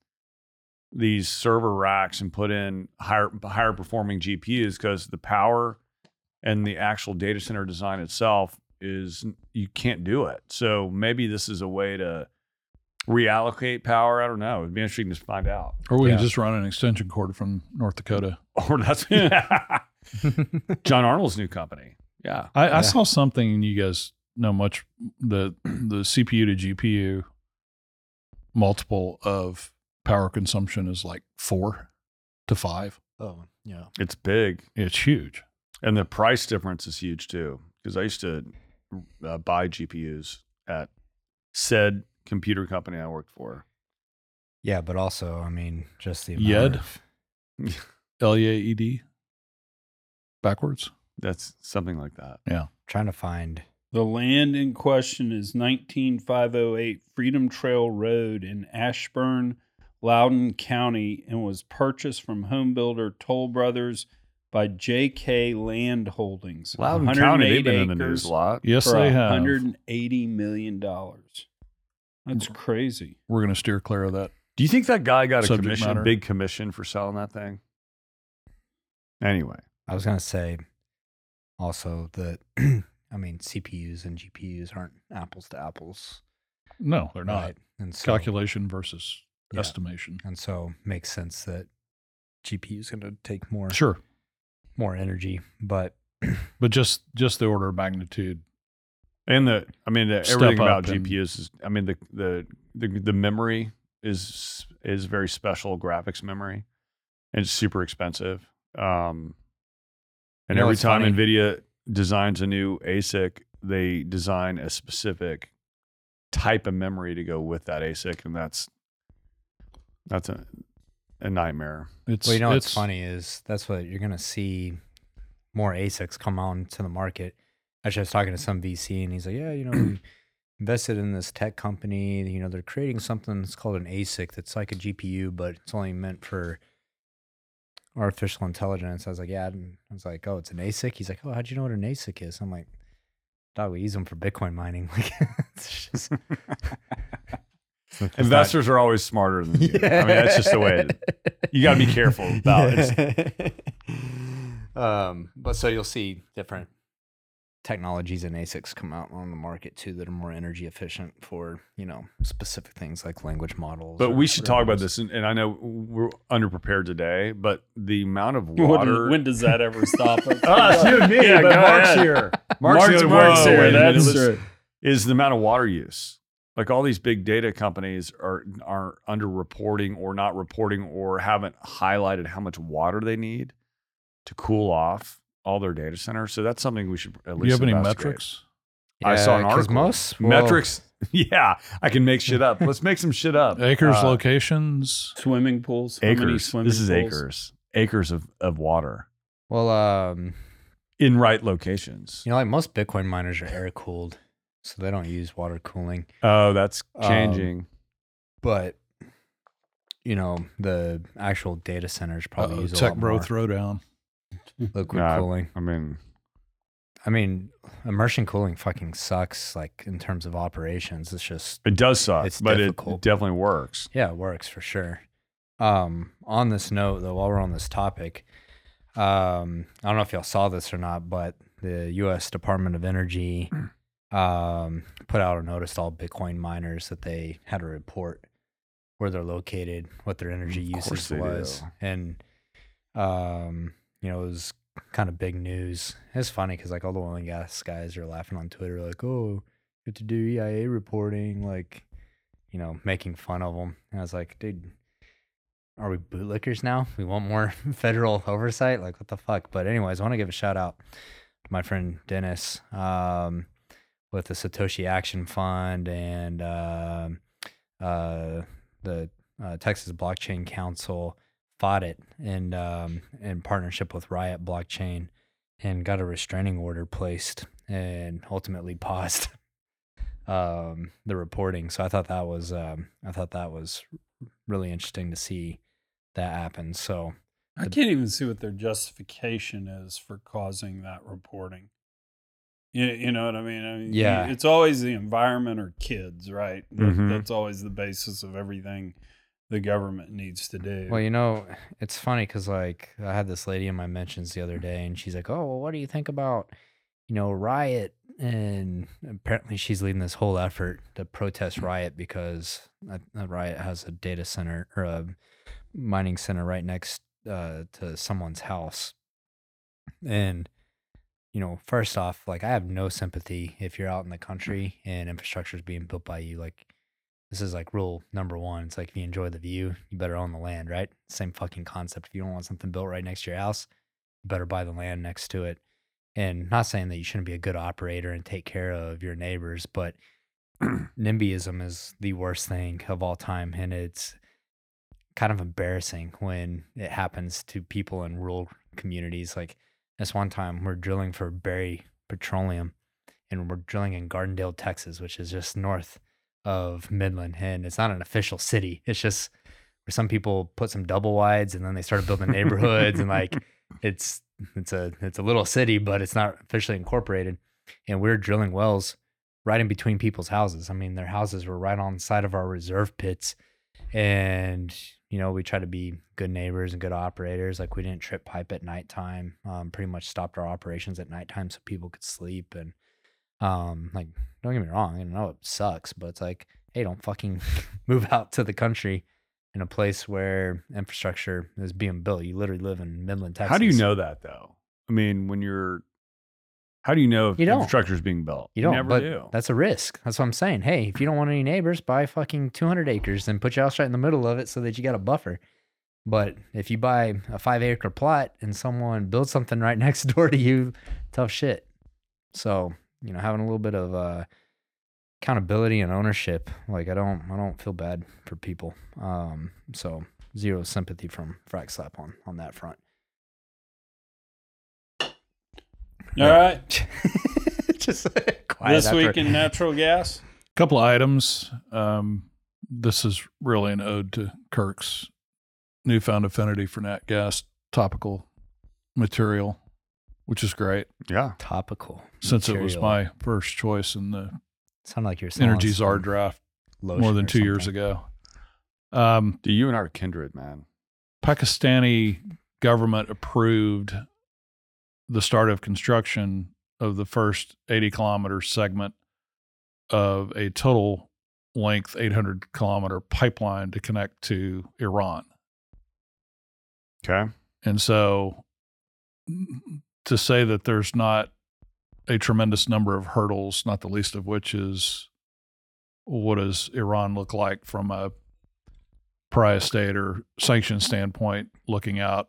these server racks and put in higher higher performing GPUs because the power and the actual data center design itself is you can't do it. So maybe this is a way to reallocate power. I don't know. It'd be interesting to find out. Or we Yeah. can just run an extension cord from North Dakota. Or that's yeah. John Arnold's new company. Yeah. I, Yeah. I saw something, and you guys know much the the CPU to GPU multiple of power consumption is like four to five. oh, yeah. It's big. It's huge. And the price difference is huge too. Because I used to uh, buy GPUs at said computer company I worked for. Yeah, but also, I mean, just the amount Yed? of- L E A E D backwards. That's something like that. Yeah, trying to find. The land in question is 19508 Freedom Trail Road in Ashburn, Loudoun County, and was purchased from home builder Toll Brothers by J.K. Land Holdings. Loudoun County, they've 108 been in the news acres a lot. Yes, they have. 180 million dollars. That's crazy. We're going to steer clear of that. Do you think that guy got a commission, matter. big commission for selling that thing? Anyway, I was gonna say also that I mean CPUs and GPUs aren't apples to apples. No, they're not. right? And so, Calculation versus Yeah. estimation. and so makes sense that GPU is going to take more Sure, more energy, but but just just the order of magnitude. and the I mean the, everything about and- GPUs is I mean the the the, the memory is is very special graphics memory, and it's super expensive. Um, and You know every time funny? NVIDIA designs a new ASIC, they design a specific type of memory to go with that ASIC, and that's that's a a nightmare. It's well, you know it's what's funny is that's what you're going to see more ASICs come on to the market. Actually, I was talking to some VC and he's like, yeah, you know, we invested in this tech company. You know, they're creating something that's called an ASIC that's like a GPU, but it's only meant for artificial intelligence. I was like, yeah. And I was like, oh, it's an ASIC. He's like, oh, how'd you know what an ASIC is? I'm like, dog, we use them for Bitcoin mining. Like, it's just it's not- Investors are always smarter than you. I mean, that's just the way. It, you got to be careful about it. um, but so you'll see different technologies and ASICs come out on the market too that are more energy efficient for you know specific things like language models. But we should talk about this, and, and I know we're underprepared today, but the amount of water. when does that ever stop us? Ah, you and me, Yeah, but go Mark's ahead. here. Mark's, the other- Mark's whoa, here. wait a minute, That's true. is the amount of water use. Like all these big data companies are are underreporting or not reporting or haven't highlighted how much water they need to cool off all their data centers. So that's something we should at Do least. you have any investigate. metrics? I saw an 'cause article. most well, Metrics. Yeah, I can make shit up. Let's make some shit up. Acres, Uh, locations. Swimming pools. How many acres. swimming This is pools? acres. Acres of, of water Well, um, in right locations. you know, like most Bitcoin miners are air cooled, so they don't use water cooling. Oh, that's Um, changing. But you know, the actual data centers probably Uh, use a tech lot bro more throwdown. liquid Nah, cooling. I mean, I mean, immersion cooling fucking sucks. Like in terms of operations, it's just it does suck, It's but it definitely works. yeah, it works for sure. Um, on this note, though, while we're on this topic, um, I don't know if y'all saw this or not, but the U.S. Department of Energy um, put out a notice to all Bitcoin miners that they had to report where they're located, what their energy usage was, do. and um, you know, it was kind of big news. It's funny because like all the oil and gas guys are laughing on Twitter, like, "Oh, you have to do EIA reporting," like, you know, making fun of them. And I was like, dude, are we bootlickers now? We want more federal oversight? Like, what the fuck? But anyways, I want to give a shout out to my friend Dennis um, with the Satoshi Action Fund and um uh, the uh, Texas Blockchain Council fought it in um, in partnership with Riot Blockchain and got a restraining order placed and ultimately paused um, the reporting. So I thought that was um, I thought that was really interesting to see that happen. So I can't even see what their justification is for causing that reporting. You, you know what I mean? I mean, Yeah. it's always the environment or kids, right? Mhm. That's always the basis of everything the government needs to do. Well, you know, it's funny because like I had this lady in my mentions the other day, and she's like, "Oh, well, what do you think about, you know, riot?" And apparently, she's leading this whole effort to protest riot because riot has a data center or a mining center right next uh, to someone's house, and you know, first off, like I have no sympathy if you're out in the mm-hmm. country and infrastructure is being built by you, like this is like rule number one. It's like if you enjoy the view, you better own the land, right? Same fucking concept. If you don't want something built right next to your house, you better buy the land next to it. And not saying that you shouldn't be a good operator and take care of your neighbors, but NIMBYism is the worst thing of all time. And it's kind of embarrassing when it happens to people in rural communities. Like this one time, we're drilling for Berry Petroleum and we're drilling in Gardendale, Texas, which is just north of Midland, and it's not an official city. It's just where some people put some double wides, and then they started building neighborhoods, and like it's it's a it's a little city, but it's not officially incorporated. And we're drilling wells right in between people's houses. I mean, their houses were right on the side of our reserve pits, and you know we try to be good neighbors and good operators. Like we didn't trip pipe at nighttime. Um, pretty much stopped our operations at nighttime so people could sleep and um like don't get me wrong, I know it sucks, but it's like, hey, don't fucking move out to the country in a place where infrastructure is being built. You literally live in Midland, Texas. How do you know that though? I mean, when you're, how do you know if You don't. infrastructure is being built? You don't, never but do. that's a risk. That's what I'm saying. Hey, if you don't want any neighbors, buy fucking 200 acres and put your house right in the middle of it so that you got a buffer. But if you buy a five acre plot and someone builds something right next door to you, tough shit. So, you know, having a little bit of uh, accountability and ownership, like I don't, I don't feel bad for people. Um, so zero sympathy from Frac Slap on on that front. All right. Just quiet this after- week in natural gas. A couple of items. Um, this is really an ode to Kirk's newfound affinity for nat gas topical material, which is great yeah. topical. since it was my first choice in the Sound like you're Energy Czar some draft lotion more than or two years ago. Um, Dude, you and I are kindred, man. Pakistani government approved the start of construction of the first 80 kilometer segment of a total length 800 kilometer pipeline to connect to Iran. Okay. And so to say that there's not a tremendous number of hurdles, not the least of which is what does Iran look like from a prior state or sanction standpoint, looking out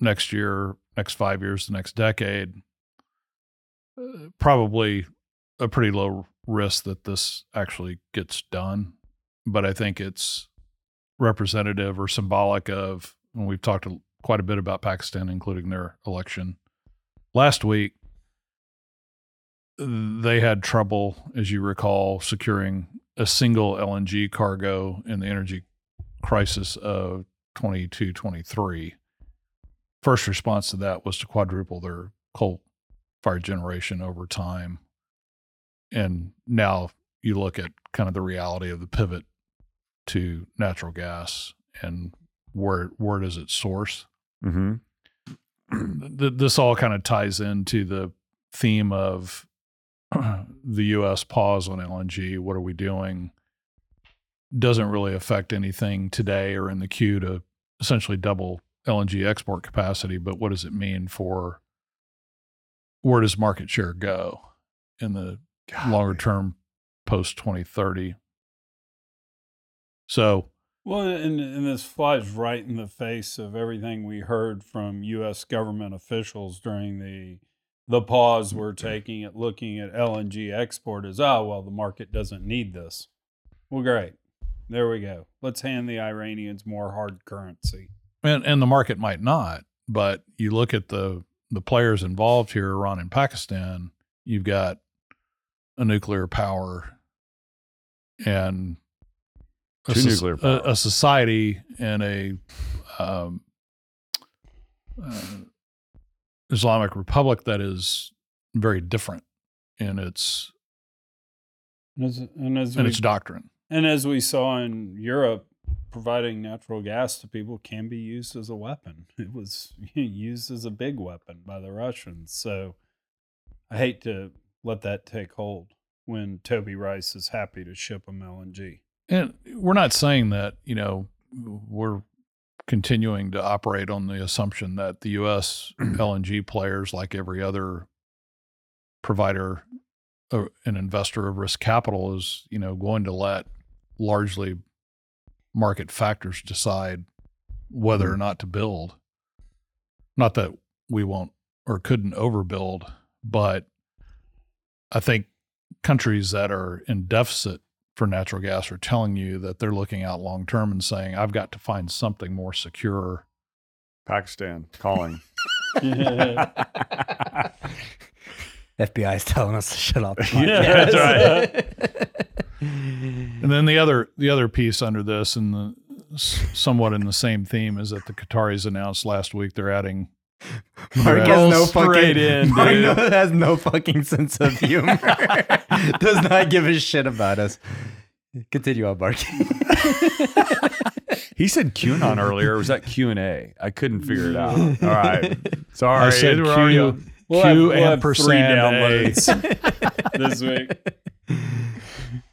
next year, next five years, the next decade, uh, probably a pretty low risk that this actually gets done. But I think it's representative or symbolic of, and we've talked quite a bit about Pakistan, including their election last week. They had trouble, as you recall, securing a single LNG cargo in the energy crisis of 22 23. First response to that was to quadruple their coal fired generation over time. And now you look at kind of the reality of the pivot to natural gas and where where does it source? Mm-hmm. This all kind of ties into the theme of the U.S. pause on LNG. What are we doing? Doesn't really affect anything today or in the queue to essentially double LNG export capacity. But what does it mean for where does market share go in the longer term post 2030? So Well, and, and this flies right in the face of everything we heard from U.S. government officials during the the pause we're taking at looking at LNG export. Is oh ah, well, the market doesn't need this. Well, great. There we go. Let's hand the Iranians more hard currency. And and the market might not but you look at the the players involved here, Iran and Pakistan, you've got a nuclear power and a, Two soc- nuclear a- a society and a um, uh, Islamic Republic that is very different in its And as, and as in we its doctrine. And as we saw in Europe, providing natural gas to people can be used as a weapon. It was used as a big weapon by the Russians. So I hate to let that take hold when Toby Rice is happy to ship them LNG. And we're not saying that, you know, we're continuing to operate on the assumption that the U.S. LNG players, like every other provider, uh, an investor of risk capital, is, you know, going to let largely market factors decide whether or hmm. not to build. Not that we won't or couldn't overbuild, but I think countries that are in deficit for natural gas are telling you that they're looking out long term and saying, I've got to find something more secure. Pakistan calling. FBI is telling us to shut up. the Yeah, that's podcast. And then the other the other piece under this and the somewhat in the same theme is that the Qataris announced last week they're adding Mark has no fucking in, Mark dude. has no fucking sense of humor. Does not give a shit about us. Continue on, Mark. He said QAnon earlier. Or was that Q and A? I couldn't figure it out. All right, sorry. I said we're Q, on- We'll have- Q we'll and three percent eh? downloads this week.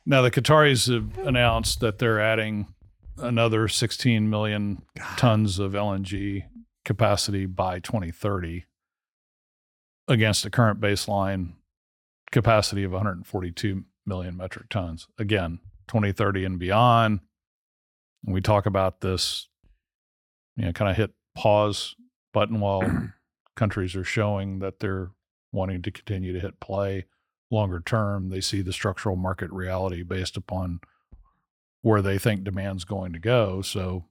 Now the Qataris have announced that they're adding another 16 million tons of LNG capacity by 2030 against a current baseline capacity of 142 million metric tons. Again, 2030 and beyond. And we talk about this, you know, kind of hit pause button while countries are showing that they're wanting to continue to hit play longer term. They see the structural market reality based upon where they think demand's going to go. So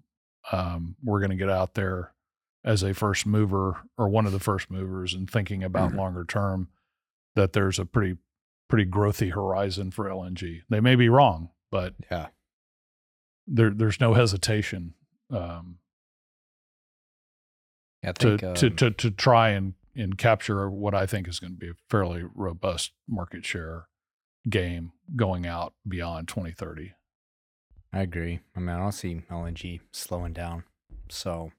um, we're going to get out there as a first mover or one of the first movers and thinking about longer term that there's a pretty pretty growthy horizon for LNG. They may be wrong, but Yeah. there there's no hesitation um, I to, think, to um, to to try and and capture what I think is going to be a fairly robust market share game going out beyond 2030. I agree. I mean, I don't see LNG slowing down. So,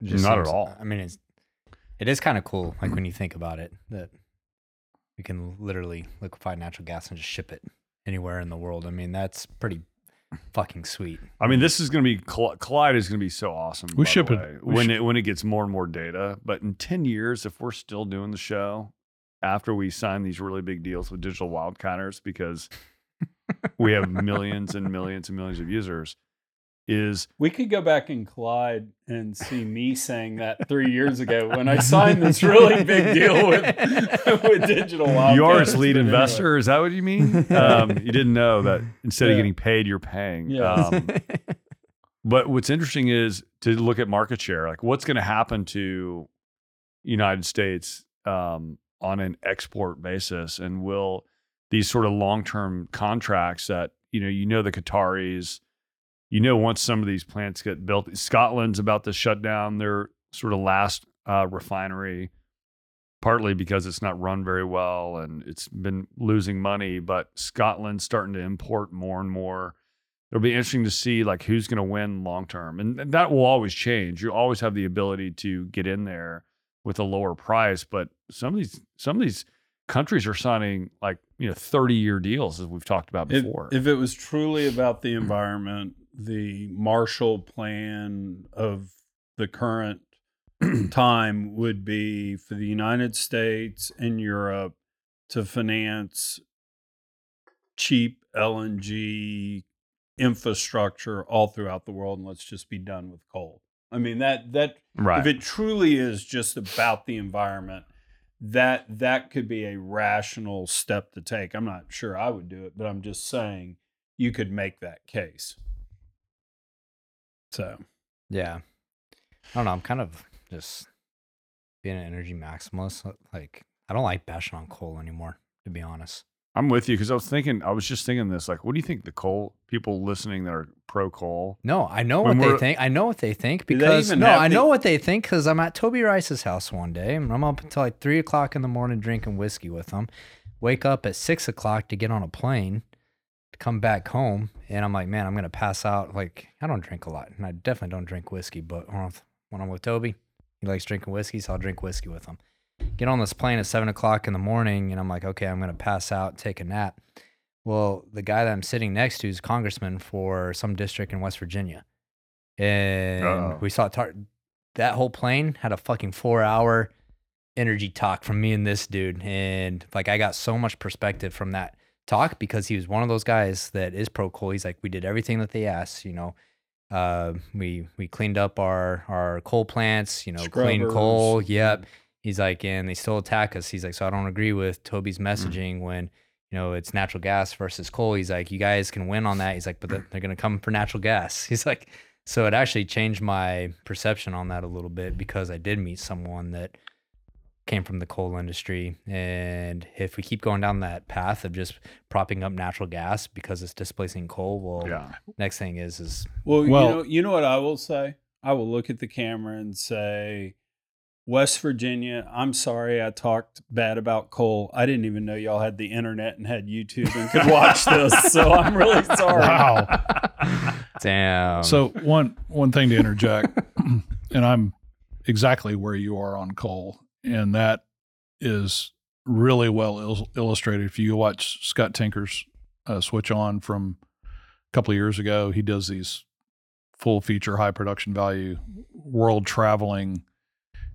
it Not at all. I mean, it's it is kind of cool, like when you think about it, that we can literally liquefy natural gas and just ship it anywhere in the world. I mean, that's pretty fucking sweet. I mean, this is going to be Col- Collide is going to be so awesome. We by the ship it- we when sh- it when it gets more and more data. But in ten years, if we're still doing the show after we sign these really big deals with digital wildcatters, because we have millions and millions and millions of users, is We could go back and collide and see me saying that three years ago when I signed this really big deal with, with Digital Wildcats. you are its lead anyway. investor? Is that what you mean? Um, you didn't know that instead of getting paid, you're paying. Yeah. Um, But what's interesting is to look at market share. Like, what's going to happen to United States um, on an export basis, and will these sort of long-term contracts that you know, you know, the Qataris, you know, once some of these plants get built, Scotland's about to shut down their sort of last uh, refinery, partly because it's not run very well and it's been losing money. But Scotland's starting to import more and more it'll be interesting to see like who's going to win long term and that will always change you always have the ability to get in there with a lower price but some of these some of these countries are signing like you know 30 year deals as we've talked about If, before if it was truly about the environment, the Marshall Plan of the current time would be for the United States and Europe to finance cheap LNG infrastructure all throughout the world, and let's just be done with coal. I mean that that right. if it truly is just about the environment that that could be a rational step to take. I'm not sure i would do it but i'm just saying you could make that case so yeah. I don't know. I'm kind of just being an energy maximalist, uh, like I don't like bashing on coal anymore, to be honest. I'm with you because I was thinking, I was just thinking this, like, what do you think the coal people listening that are pro coal? No, I know what they think. I know what they think Do they because no, I know what they think because I'm at Toby Rice's house one day and I'm up until like three o'clock in the morning drinking whiskey with them. Wake up at six o'clock to get on a plane come back home, and I'm like, man, I'm gonna pass out. Like I don't drink a lot, and I definitely don't drink whiskey. But when I'm- with Toby, he likes drinking whiskey, so I'll drink whiskey with him. Get on this plane at seven o'clock in the morning, and I'm like, okay, I'm gonna pass out, take a nap. Well, the guy that I'm sitting next to is congressman for some district in West Virginia. And Uh-oh. we saw tar- that whole plane had a fucking four hour energy talk from me and this dude. And like, I got so much perspective from that talk because he was one of those guys that is pro coal. He's like, we did everything that they asked, you know. Uh, we we cleaned up our our coal plants, you know, clean coal. Yep. He's like, and they still attack us. He's like, so I don't agree with Toby's Mm. messaging when you know it's natural gas versus coal. He's like, you guys can win on that. He's like, but they're, they're gonna come for natural gas. He's like, so it actually changed my perception on that a little bit because I did meet someone that came from the coal industry, and if we keep going down that path of just propping up natural gas because it's displacing coal, well, Yeah. next thing is is Well, Well- you know, you know what I will say. I will look at the camera and say, West Virginia. I'm sorry I talked bad about coal. I didn't even know y'all had the internet and had YouTube and could watch this. So I'm really sorry. Wow. damn. so one one thing to interject, and I'm exactly where you are on coal, and that is really well il- illustrated. If you watch Scott Tinker's uh, switch on from a couple of years ago, he does these full feature, high production value, world traveling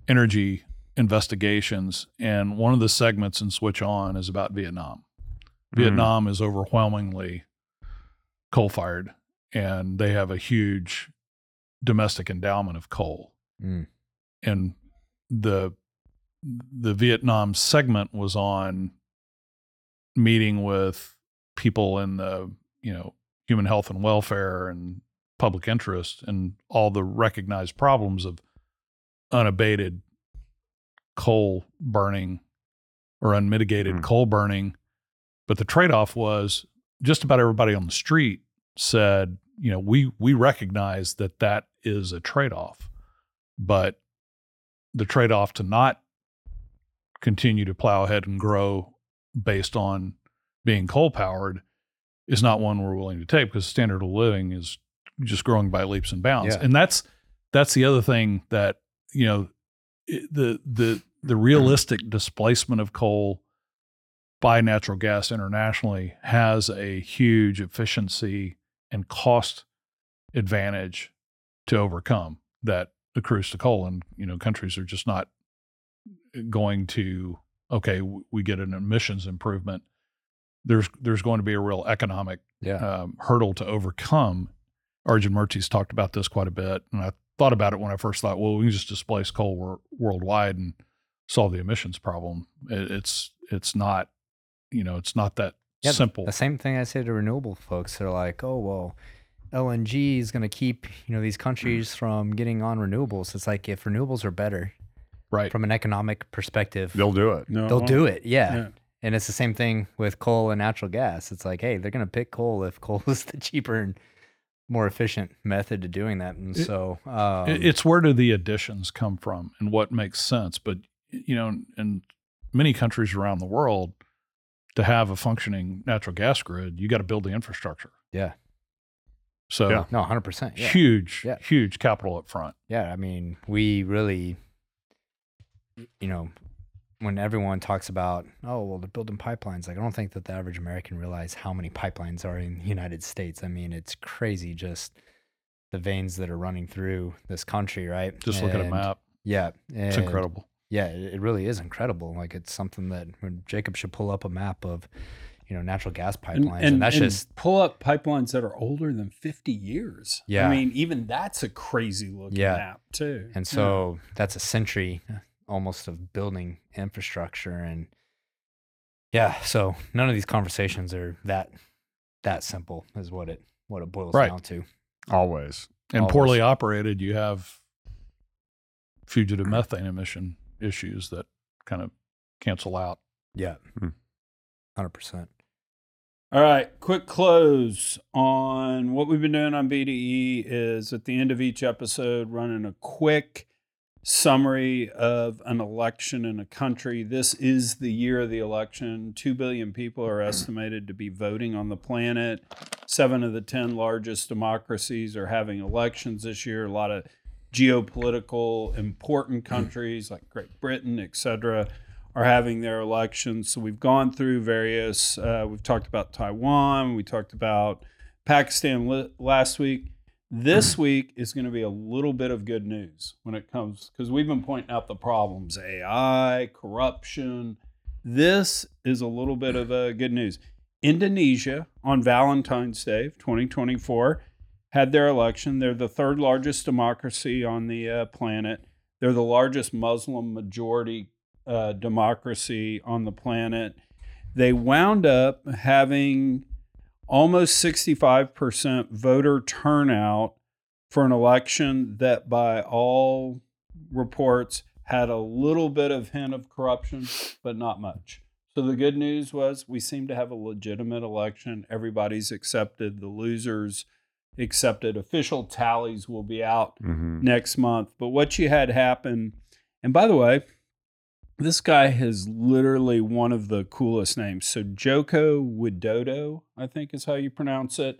energy investigations, and one of the segments in Switch On is about Vietnam. Vietnam is overwhelmingly coal fired and they have a huge domestic endowment of coal. Mm. And the the Vietnam segment was on meeting with people in the, you know, human health and welfare and public interest and all the recognized problems of unabated coal burning or unmitigated Mm. coal burning. But the trade off was just about everybody on the street said, you know, we we recognize that that is a trade off, but the trade off to not continue to plow ahead and grow based on being coal powered is not one we're willing to take because standard of living is just growing by leaps and bounds. Yeah. And that's that's the other thing that you know the the the realistic displacement of coal by natural gas internationally has a huge efficiency and cost advantage to overcome that accrues to coal and you know countries are just not going to okay we get an emissions improvement there's there's going to be a real economic yeah. um, hurdle to overcome. Arjun Murti's talked about this quite a bit, and I thought about it when I first thought, well, we can just displace coal wor- worldwide and solve the emissions problem. It, it's it's not, you know, it's not that Yeah, simple. The same thing I say to renewable folks. They're like, oh, well, LNG is going to keep, you know, these countries from getting on renewables. It's like if renewables are better right? from an economic perspective, They'll do it. No, they'll do it. Yeah. Yeah. And it's the same thing with coal and natural gas. It's like, hey, they're going to pick coal if coal is the cheaper and more efficient method to doing that. And It- so, um, it's where do the additions come from and what makes sense. But you know, in many countries around the world, to have a functioning natural gas grid, you got to build the infrastructure. Yeah. So Yeah. no, 100%. Yeah. huge, Yeah. huge capital up front. Yeah, I mean, we really, you know, when everyone talks about, oh, well, they're building pipelines, like I don't think that the average American realize how many pipelines are in the United States. I mean, it's crazy just the veins that are running through this country, right? Just look at a map. Yeah, It's incredible. Yeah, it, it really is incredible. Like it's something that Jacob should pull up a map of, you know, natural gas pipelines, and, and- that's and just pull up pipelines that are older than 50 years. Yeah. I mean, even that's a crazy looking Yeah. map, too. And so that's a century almost of building infrastructure and yeah, so none of these conversations are that that simple is what it what it boils Right. down to. Always. And Always. poorly operated, you have fugitive methane emission issues that kind of cancel out. Yeah. Hmm. 100%. All right, quick close on what we've been doing on BDE is at the end of each episode running a quick summary of an election in a country. This is the year of the election. 2 billion people are estimated to be voting on the planet. 7 of the 10 largest democracies are having elections this year. A lot of geopolitical important countries like Great Britain, et cetera are having their elections. So we've gone through various, uh, we've talked about Taiwan, we talked about Pakistan li- last week. This week is going to be a little bit of good news when it comes, because we've been pointing out the problems AI, corruption. This is a little bit of uh, good news. Indonesia on Valentine's Day of 2024 had their election. They're the third largest democracy on the uh, planet. They're the largest Muslim majority uh, democracy on the planet. They wound up having almost 65% voter turnout for an election that, by all reports, had a little bit of hint of corruption, but not much. So the good news was we seem to have a legitimate election. Everybody's accepted. The losers accepted. Official tallies will be out Mhm. next month. But what you had happen, and by the way, this guy has literally one of the coolest names. So Joko Widodo, I think is how you pronounce it,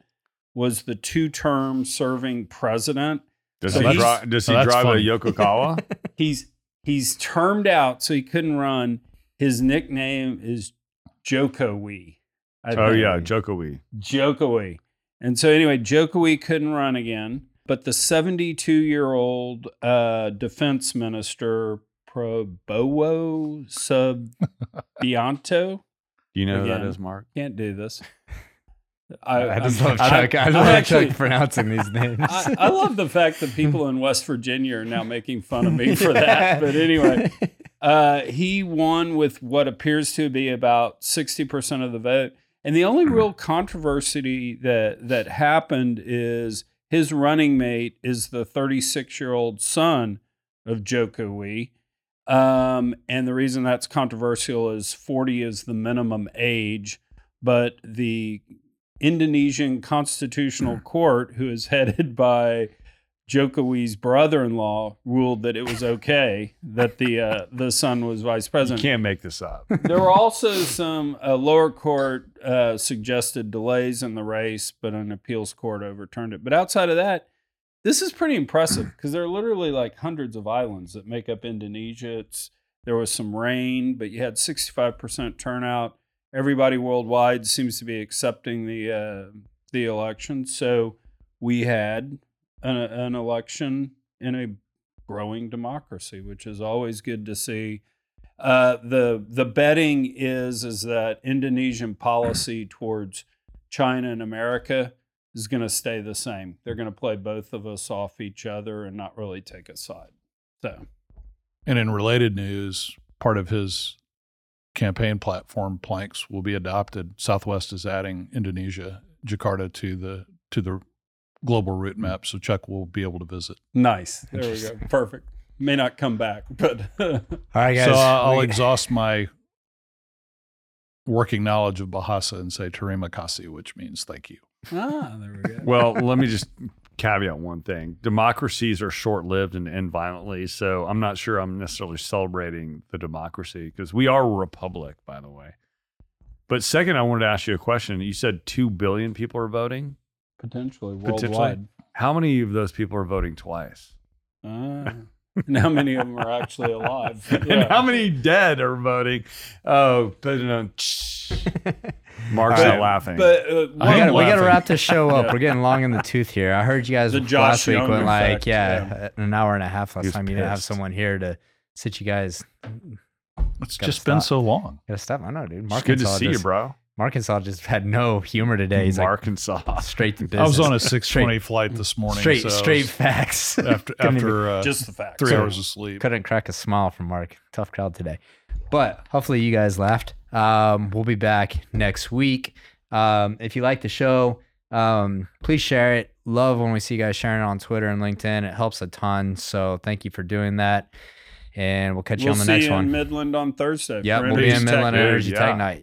was the two-term serving president. Does So he, he's- dri- does he Oh, drive funny. a Yokokawa? He's he's termed out, so he couldn't run. His nickname is Jokowi. I oh think. yeah, Jokowi. Jokowi. And so anyway, Jokowi couldn't run again, but the 72 year old uh, defense minister Prabowo Subianto Do you know who that Again. is, Mark? can't do this. I, just I'm- love Chuck. I, I'm love actually- Chuck pronouncing these names. I, I love the fact that people in West Virginia are now making fun of me for that. But anyway, uh, he won with what appears to be about 60% of the vote. And the only real controversy that, that happened is his running mate is the 36 year old son of Jokowi. Um, and the reason that's controversial is 40 is the minimum age, but the Indonesian Constitutional Court, who is headed by Jokowi's brother-in-law, ruled that it was okay that the uh, the son was vice You president. can't make this up. There were also some uh, lower court uh, suggested delays in the race, but an appeals court overturned it. But outside of that, this is pretty impressive because there are literally like hundreds of islands that make up Indonesia. It's there was some rain, but you had 65% turnout. Everybody worldwide seems to be accepting the uh, the election. So we had an, an election in a growing democracy, which is always good to see. Uh, the the betting is is that Indonesian policy towards China and America is going to stay the same. They're going to play both of us off each other and not really take a side. So And in related news, part of his campaign platform planks will be adopted. Southwest is adding Indonesia, Jakarta to the to the global route hmm. map, so Chuck will be able to visit. nice. There we go. Perfect. May not come back, but All right, guys. so I'll, I'll we- exhaust my working knowledge of Bahasa and say terima kasih, which means thank you. Ah, there we go. Well, let me just caveat one thing. Democracies are short lived and end violently. So I'm not sure I'm necessarily celebrating the democracy because we are a republic, by the way. But second, I wanted to ask you a question. You said 2 billion people are voting. Potentially Potentially. worldwide. How many of those people are voting twice? Ah. and how many of them are actually alive? And how many dead are voting? Oh, but you know, Mark's All not laughing. But uh, we gotta, we gotta wrap this show up. Yeah. We're getting long in the tooth here. I heard you guys The last Josh week Young went like, effect, yeah, an hour and a half last He was time. You didn't have someone here to sit you guys. It's Gotta just been so long. Gotta stop. I know, dude. it's good to Markinsaw see you, bro. Markinsaw just had no humor today. He's Arkansas. like straight to business. I was on a 620 flight this morning. straight, so straight facts. after Couldn't even- after uh, just the facts. three So- hours of sleep. couldn't crack a smile from Mark. Tough crowd today. But hopefully you guys laughed. Um, we'll be back next week. Um, if you like the show, um, please share it. Love when we see you guys sharing it on Twitter and LinkedIn. It helps a ton. So thank you for doing that. And we'll catch you we'll on the see next you in one. Midland on Thursday. Yeah, we'll be Energy in Tech Midland News. Energy Yeah. Tech Night.